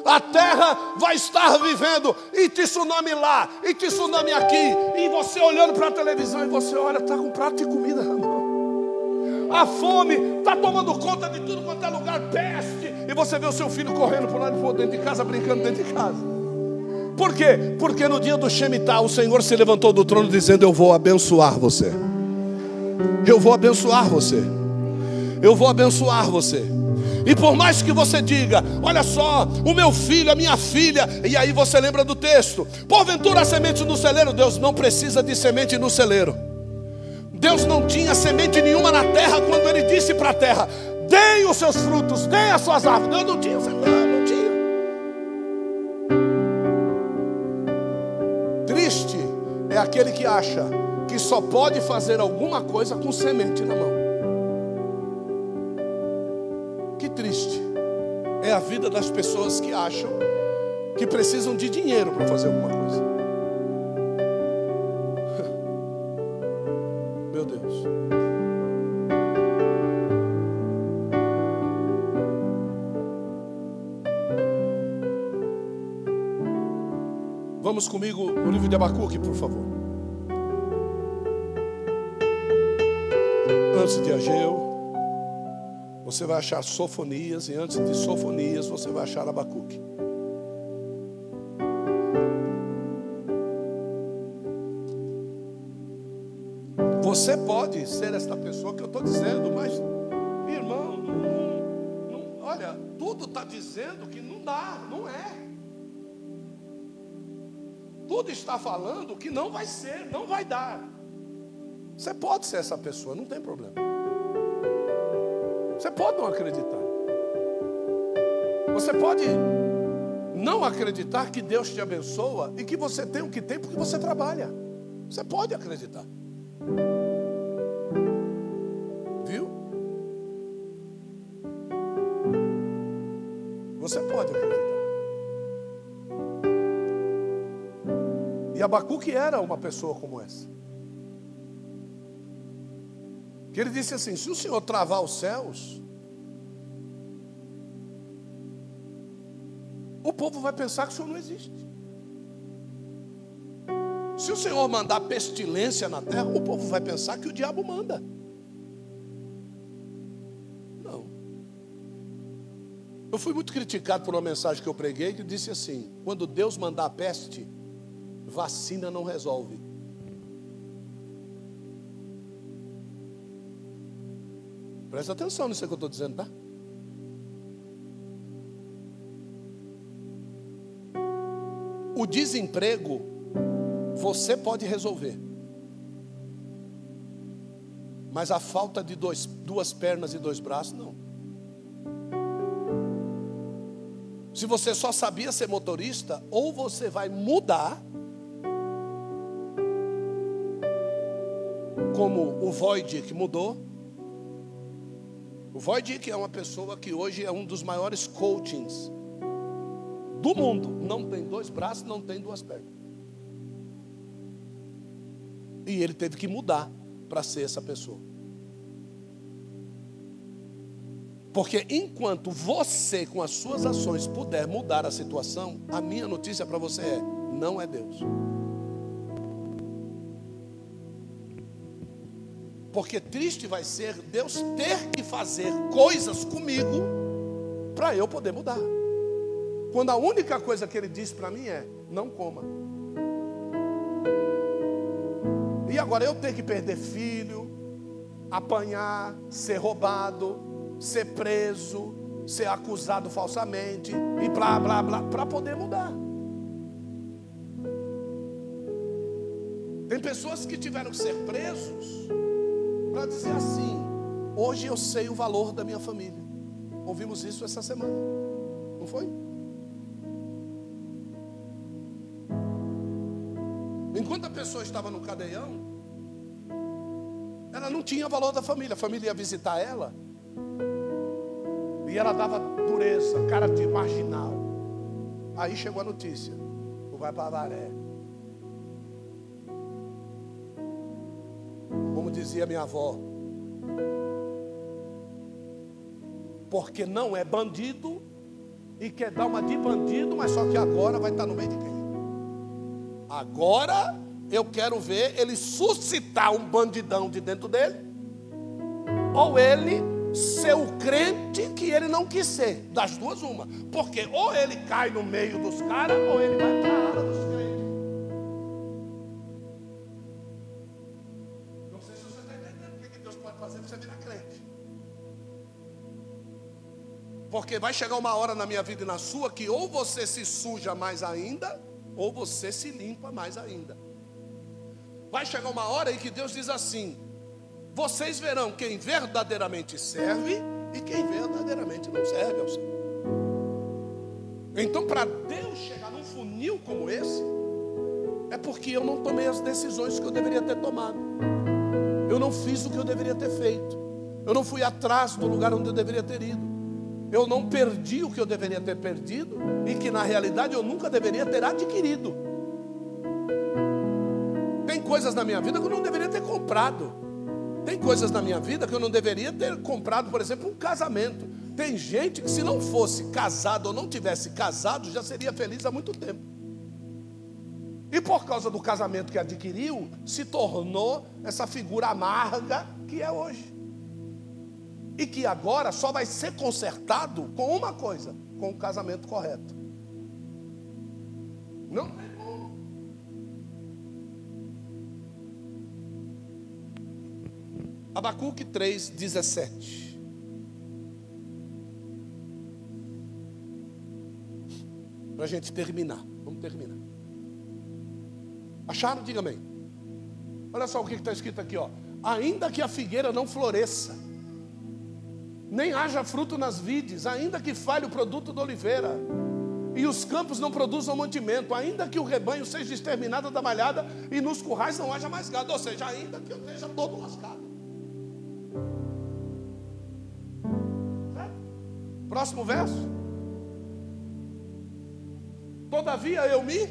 A terra vai estar vivendo e tsunami lá, e tsunami aqui, e você olhando para a televisão e você olha, está com prato de comida na mão. A fome está tomando conta de tudo quanto é lugar, peste, e você vê o seu filho correndo por lá de dentro de casa, brincando dentro de casa. Por quê? Porque no dia do Shemitah o Senhor se levantou do trono dizendo: Eu vou abençoar você. Eu vou abençoar você. Eu vou abençoar você. E por mais que você diga, olha só, o meu filho, a minha filha, e aí você lembra do texto: porventura a semente no celeiro, Deus não precisa de semente no celeiro. Deus não tinha semente nenhuma na terra quando ele disse para a terra: deem os seus frutos, deem as suas árvores. Deus não tinha, não, não tinha. Triste é aquele que acha que só pode fazer alguma coisa com semente na mão. Triste é a vida das pessoas que acham que precisam de dinheiro para fazer alguma coisa. Meu Deus. Vamos comigo no livro de Abacuque, por favor. Antes de Ageu, você vai achar Sofonias, e antes de Sofonias, você vai achar Abacuque. Você pode ser esta pessoa que eu estou dizendo, mas, irmão, não, não, olha, tudo está dizendo que não dá, não é. Tudo está falando que não vai ser, não vai dar. Você pode ser essa pessoa, não tem problema. Você pode não acreditar. Você pode não acreditar que Deus te abençoa e que você tem o que tem porque você trabalha. Você pode acreditar. Viu? Você pode acreditar. E Abacuque era uma pessoa como essa. Que ele disse assim: se o Senhor travar os céus, o povo vai pensar que o Senhor não existe. Se o Senhor mandar pestilência na terra, o povo vai pensar que o diabo manda. Não. Eu fui muito criticado por uma mensagem que eu preguei que disse assim: quando Deus mandar peste, vacina não resolve. Presta atenção nisso que eu estou dizendo, tá? O desemprego você pode resolver. Mas a falta de dois, duas pernas e dois braços, não. Se você só sabia ser motorista, ou você vai mudar, como o Void que mudou, o Voidick é uma pessoa que hoje é um dos maiores coachings do mundo. Não tem dois braços, não tem duas pernas. E ele teve que mudar para ser essa pessoa. Porque enquanto você, com as suas ações, puder mudar a situação, a minha notícia para você é: não é Deus. Porque triste vai ser Deus ter que fazer coisas comigo para eu poder mudar. Quando a única coisa que Ele diz para mim é: não coma. E agora eu tenho que perder filho, apanhar, ser roubado, ser preso, ser acusado falsamente e blá blá blá para poder mudar. Tem pessoas que tiveram que ser presos para dizer assim: hoje eu sei o valor da minha família. Ouvimos isso essa semana, não foi? Enquanto a pessoa estava no cadeião, ela não tinha valor da família. A família ia visitar ela e ela dava dureza, cara de marginal. Aí chegou a notícia: tu vai para Avaré. Como dizia minha avó. Porque não é bandido e quer dar uma de bandido, mas só que agora vai estar no meio de quem? Agora eu quero ver ele suscitar um bandidão de dentro dele, ou ele ser o crente que ele não quis ser, das duas uma, porque ou ele cai no meio dos caras, ou ele vai para a dos Porque vai chegar uma hora na minha vida e na sua que ou você se suja mais ainda, ou você se limpa mais ainda. Vai chegar uma hora em que Deus diz assim: vocês verão quem verdadeiramente serve e quem verdadeiramente não serve ao Senhor. Então, para Deus chegar num funil como esse, é porque eu não tomei as decisões que eu deveria ter tomado. Eu não fiz o que eu deveria ter feito. Eu não fui atrás do lugar onde eu deveria ter ido. Eu não perdi o que eu deveria ter perdido e que na realidade eu nunca deveria ter adquirido. Tem coisas na minha vida que eu não deveria ter comprado. Tem coisas na minha vida que eu não deveria ter comprado, por exemplo, um casamento. Tem gente que se não fosse casado ou não tivesse casado, já seria feliz há muito tempo. E por causa do casamento que adquiriu, se tornou essa figura amarga que é hoje e que agora só vai ser consertado com uma coisa: com o casamento correto. Não tem como. Abacuque 3, 17. Para a gente terminar. Vamos terminar. Acharam? Diga amém. Olha só o que está escrito aqui, ó. Ainda que a figueira não floresça, nem haja fruto nas vides, ainda que falhe o produto da oliveira, e os campos não produzam mantimento, ainda que o rebanho seja exterminado da malhada, e nos currais não haja mais gado, ou seja, ainda que eu esteja todo lascado. Próximo verso. Todavia eu me.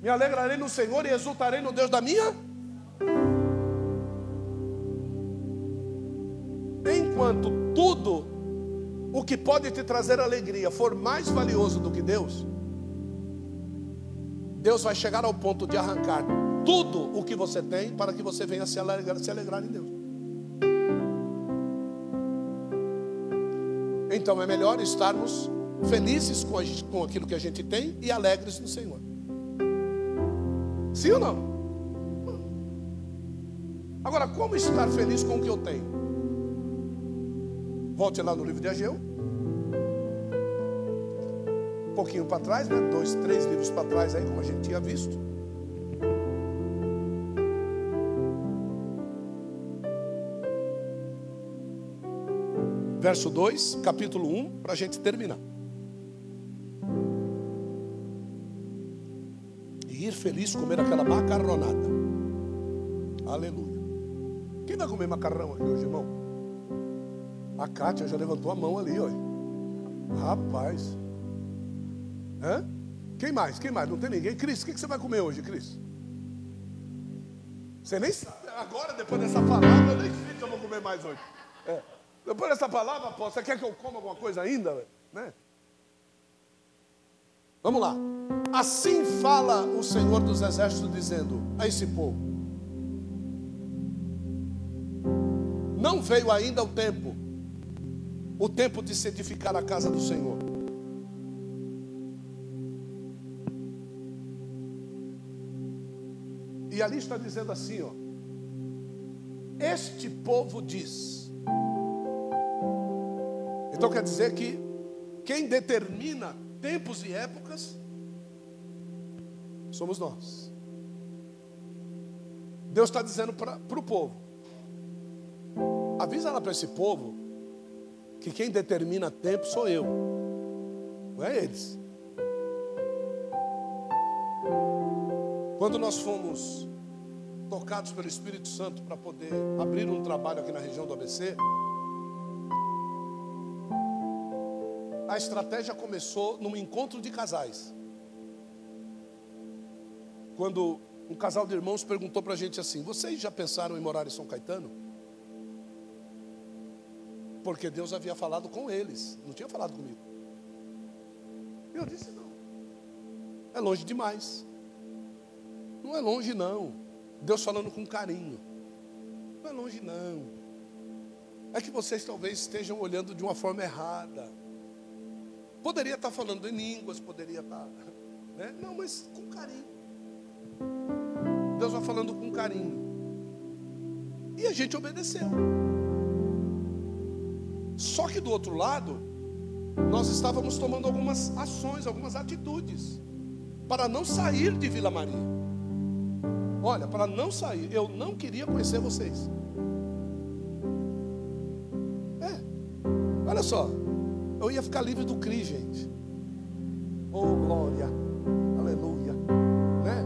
Me alegrarei no Senhor e exultarei no Deus da minha enquanto tudo o que pode te trazer alegria for mais valioso do que Deus, Deus vai chegar ao ponto de arrancar tudo o que você tem para que você venha se alegrar, se alegrar em Deus. Então é melhor estarmos felizes com, com aquilo que a gente tem e alegres no Senhor. Sim ou não? Agora, como estar feliz com o que eu tenho? Volte lá no livro de Ageu. Um pouquinho para trás, né? dois, três livros para trás aí, como a gente tinha visto. Verso 2, capítulo 1, para a gente terminar. E ir feliz comer aquela macarronada. Aleluia. Quem vai comer macarrão aqui hoje, irmão? A Kátia já levantou a mão ali, olha. Rapaz. Hã? Quem mais? Quem mais? Não tem ninguém. Cris, o que você vai comer hoje, Cris? Você nem sabe. Agora, depois dessa palavra, eu nem sei que eu vou comer mais hoje. É. Depois dessa palavra, pô, você quer que eu coma alguma coisa ainda? Né? Vamos lá. Assim fala o Senhor dos Exércitos, dizendo a esse povo: Não veio ainda o tempo o tempo de se edificar a casa do Senhor. E ali está dizendo assim, ó. Este povo diz. Então quer dizer que quem determina tempos e épocas somos nós. Deus está dizendo para o povo: avisa lá para esse povo que quem determina tempo sou eu, não é eles. Quando nós fomos tocados pelo Espírito Santo para poder abrir um trabalho aqui na região do ABC, a estratégia começou num encontro de casais. Quando um casal de irmãos perguntou para a gente assim: Vocês já pensaram em morar em São Caetano? Porque Deus havia falado com eles, não tinha falado comigo. Eu disse: não, é longe demais. Não é longe, não. Deus falando com carinho. Não é longe, não. É que vocês talvez estejam olhando de uma forma errada. Poderia estar falando em línguas, poderia estar. Né? Não, mas com carinho. Deus vai falando com carinho. E a gente obedeceu. Só que do outro lado, nós estávamos tomando algumas ações, algumas atitudes, para não sair de Vila Maria. Olha, para não sair, eu não queria conhecer vocês. É, olha só, eu ia ficar livre do CRI, gente. Oh, glória, aleluia, né?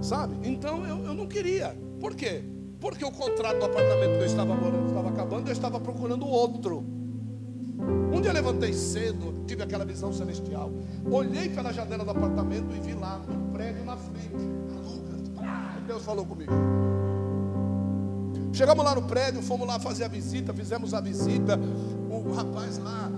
Sabe? Então eu, eu não queria, por quê? Porque o contrato do apartamento que eu estava morando estava acabando, eu estava procurando outro. Um dia eu levantei cedo, tive aquela visão celestial. Olhei pela janela do apartamento e vi lá um prédio na frente. Ah, Deus falou comigo. Chegamos lá no prédio, fomos lá fazer a visita, fizemos a visita. O rapaz lá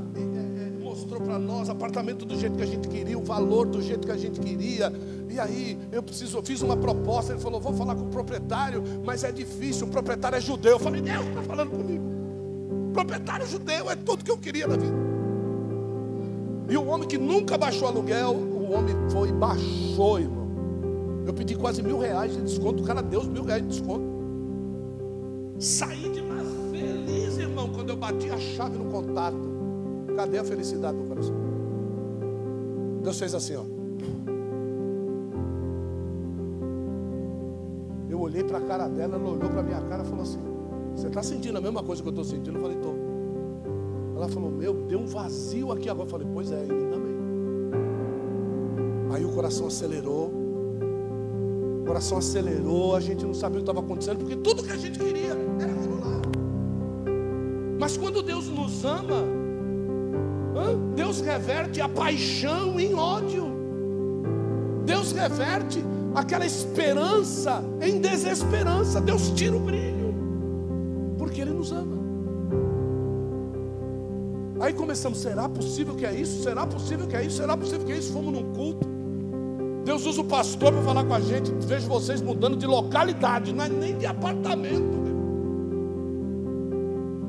mostrou para nós apartamento do jeito que a gente queria, o valor do jeito que a gente queria. E aí eu preciso, eu fiz uma proposta. Ele falou: vou falar com o proprietário, mas é difícil. O proprietário é judeu. Eu falei: Deus está falando comigo. Proprietário judeu é tudo que eu queria na vida. E o homem que nunca baixou aluguel, o homem foi e baixou, irmão. Eu pedi quase mil reais de desconto. O cara deu os mil reais de desconto. Saí de lá feliz, irmão, quando eu bati a chave no contato. Cadê a felicidade do coração? Deus fez assim, ó. Olhei para a cara dela, ela olhou para minha cara e falou assim: Você está sentindo a mesma coisa que eu estou sentindo? Eu falei: Estou. Ela falou: Meu, deu um vazio aqui agora. Eu falei: Pois é, em mim também. Aí o coração acelerou. O coração acelerou, a gente não sabia o que estava acontecendo, porque tudo que a gente queria era lá. Mas quando Deus nos ama, Deus reverte a paixão em ódio. Deus reverte aquela esperança em desesperança. Deus tira o brilho, porque Ele nos ama. Aí começamos, será possível que é isso? Será possível que é isso? Será possível que é isso? Fomos num culto. Deus usa o pastor para falar com a gente. Vejo vocês mudando de localidade, não é nem de apartamento.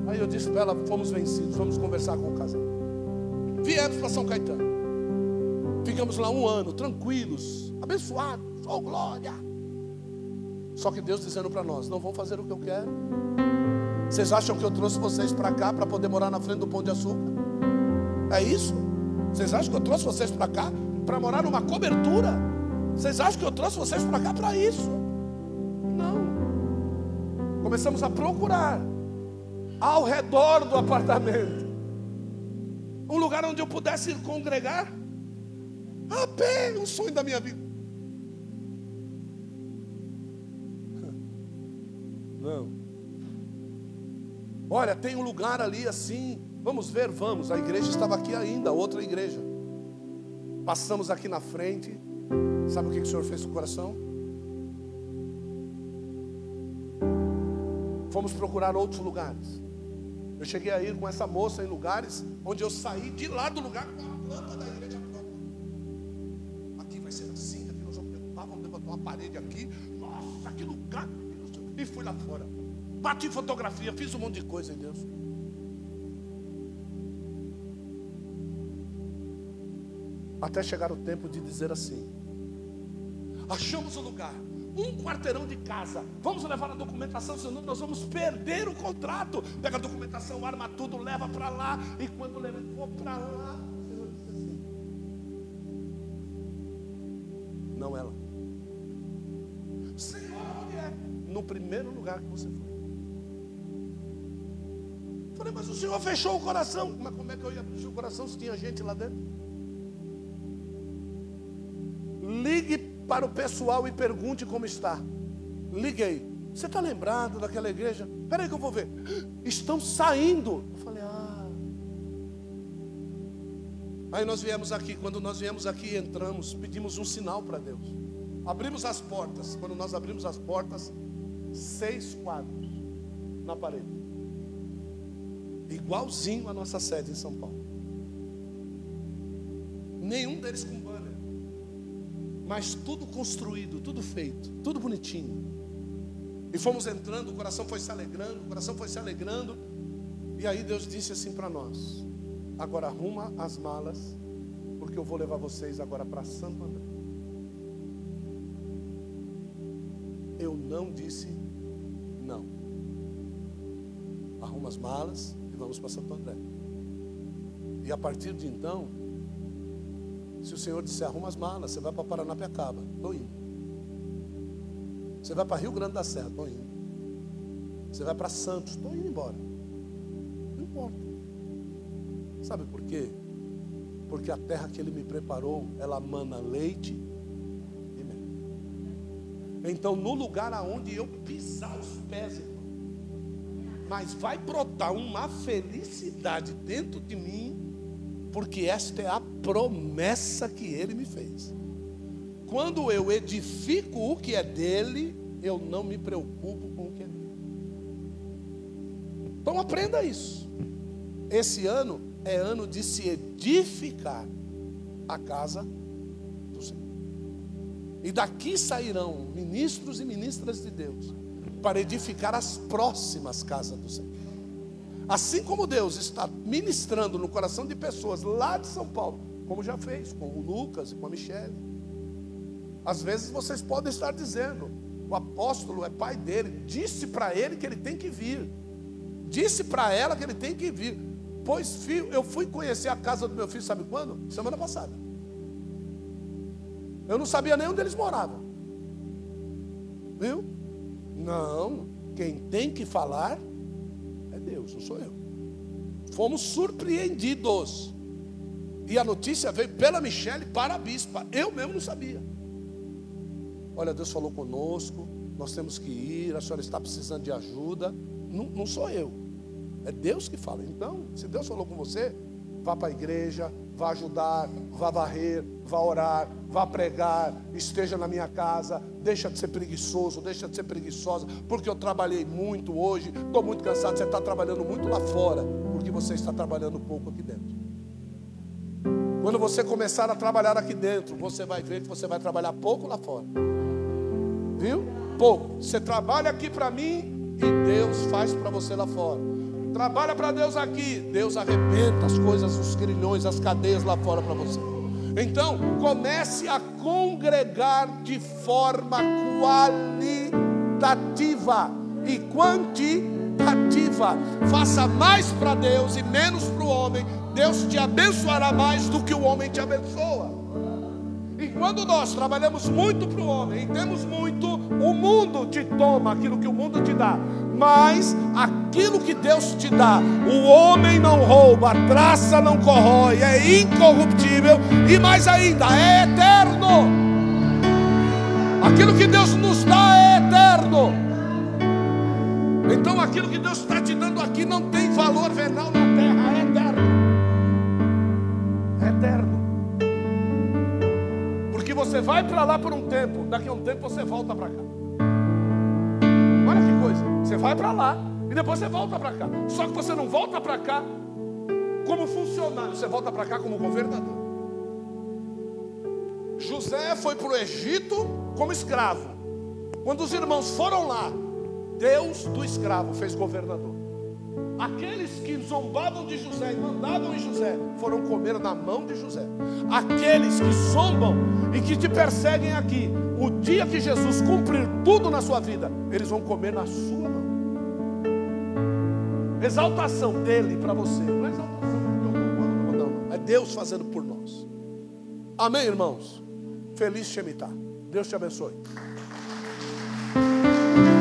Aí eu disse para ela: fomos vencidos, vamos conversar com o casal. Viemos para São Caetano. Ficamos lá um ano, tranquilos, abençoados, oh glória. Só que Deus dizendo para nós: não vão fazer o que eu quero. Vocês acham que eu trouxe vocês para cá para poder morar na frente do Pão de Açúcar? É isso? Vocês acham que eu trouxe vocês para cá para morar numa cobertura. Vocês acham que eu trouxe vocês para cá para isso? Não. Começamos a procurar ao redor do apartamento um lugar onde eu pudesse congregar. Ah, bem, um sonho da minha vida. Não. Olha, tem um lugar ali assim. Vamos ver, vamos. A igreja estava aqui ainda, outra igreja. Passamos aqui na frente. Sabe o que o Senhor fez com o coração? Fomos procurar outros lugares. Eu cheguei a ir com essa moça em lugares onde eu saí de lá do lugar com a planta da igreja pronta. Aqui vai ser assim, aqui nós vamos levantar, vamos levantar uma parede aqui. Nossa, que lugar! E fui lá fora. Bati fotografia, fiz um monte de coisa em Deus. Até chegar o tempo de dizer assim: achamos o lugar, um quarteirão de casa, vamos levar a documentação, senão nós vamos perder o contrato. Pega a documentação, arma tudo, leva para lá, e quando levou para lá, mas o coração. Mas como é que eu ia fechar o coração se tinha gente lá dentro? Ligue para o pessoal e pergunte como está. Liguei. Você está lembrado daquela igreja? Espera aí que eu vou ver. Estão saindo. Eu falei, ah. Aí nós viemos aqui. Quando nós viemos aqui, entramos, pedimos um sinal para Deus. Abrimos as portas. Quando nós abrimos as portas, seis quadros na parede. Igualzinho a nossa sede em São Paulo. Nenhum deles com banner. Mas tudo construído, tudo feito, tudo bonitinho. E fomos entrando, o coração foi se alegrando, o coração foi se alegrando. E aí Deus disse assim para nós: Agora arruma as malas, porque eu vou levar vocês agora para Santo André. Eu não disse não. Arruma as malas vamos para Santo André. E a partir de então, se o Senhor disser arruma as malas, você vai para Paranapiacaba, estou indo. Você vai para Rio Grande da Serra, estou indo. Você vai para Santos, estou indo embora. Não importa. Sabe por quê? Porque a terra que Ele me preparou, ela mana leite e mel. Então, no lugar aonde eu pisar os pés, mas vai brotar uma felicidade dentro de mim, porque esta é a promessa que ele me fez. Quando eu edifico o que é dele, eu não me preocupo com o que é dele. Então aprenda isso. Esse ano é ano de se edificar a casa do Senhor. E daqui sairão ministros e ministras de Deus para edificar as próximas casas do Senhor. Assim como Deus está ministrando no coração de pessoas lá de São Paulo, como já fez com o Lucas e com a Michelle. Às vezes vocês podem estar dizendo, o apóstolo é pai dele, disse para ele que ele tem que vir, disse para ela que ele tem que vir. Pois, filho, eu fui conhecer a casa do meu filho, sabe quando? Semana passada. Eu não sabia nem onde eles moravam. Viu? Não, quem tem que falar é Deus, não sou eu. Fomos surpreendidos. E a notícia veio pela Michelle para a bispa. Eu mesmo não sabia. Olha, Deus falou conosco, nós temos que ir, a senhora está precisando de ajuda. Não, não sou eu, é Deus que fala. Então, se Deus falou com você, vá para a igreja, vá ajudar, vá varrer, vá orar, vá pregar, esteja na minha casa, deixa de ser preguiçoso, deixa de ser preguiçosa, porque eu trabalhei muito hoje, estou muito cansado, você está trabalhando muito lá fora, porque você está trabalhando pouco aqui dentro. Quando você começar a trabalhar aqui dentro, você vai ver que você vai trabalhar pouco lá fora. Viu? Pouco. Você trabalha aqui para mim e Deus faz para você lá fora. Trabalha para Deus aqui, Deus arrebenta as coisas, os grilhões, as cadeias lá fora para você. Então, comece a congregar de forma qualitativa e quantitativa. Faça mais para Deus e menos para o homem. Deus te abençoará mais do que o homem te abençoa. E quando nós trabalhamos muito para o homem e temos muito, o mundo te toma aquilo que o mundo te dá mas aquilo que Deus te dá, o homem não rouba, a traça não corrói, é incorruptível e mais ainda, é eterno. Aquilo que Deus nos dá é eterno. Então aquilo que Deus está te dando aqui não tem valor venal na terra, é eterno. É eterno. Porque você vai para lá por um tempo, daqui a um tempo você volta para cá. Você vai para lá e depois você volta para cá. Só que você não volta para cá como funcionário, você volta para cá como governador. José foi para o Egito como escravo. Quando os irmãos foram lá, Deus do escravo fez governador. Aqueles que zombavam de José e mandavam em José foram comer na mão de José. Aqueles que zombam e que te perseguem aqui, o dia que Jesus cumprir tudo na sua vida, eles vão comer na sua mão. Exaltação dele para você, não é exaltação porque eu não, é Deus fazendo por nós. Amém, irmãos? Feliz Shemitah. Deus te abençoe.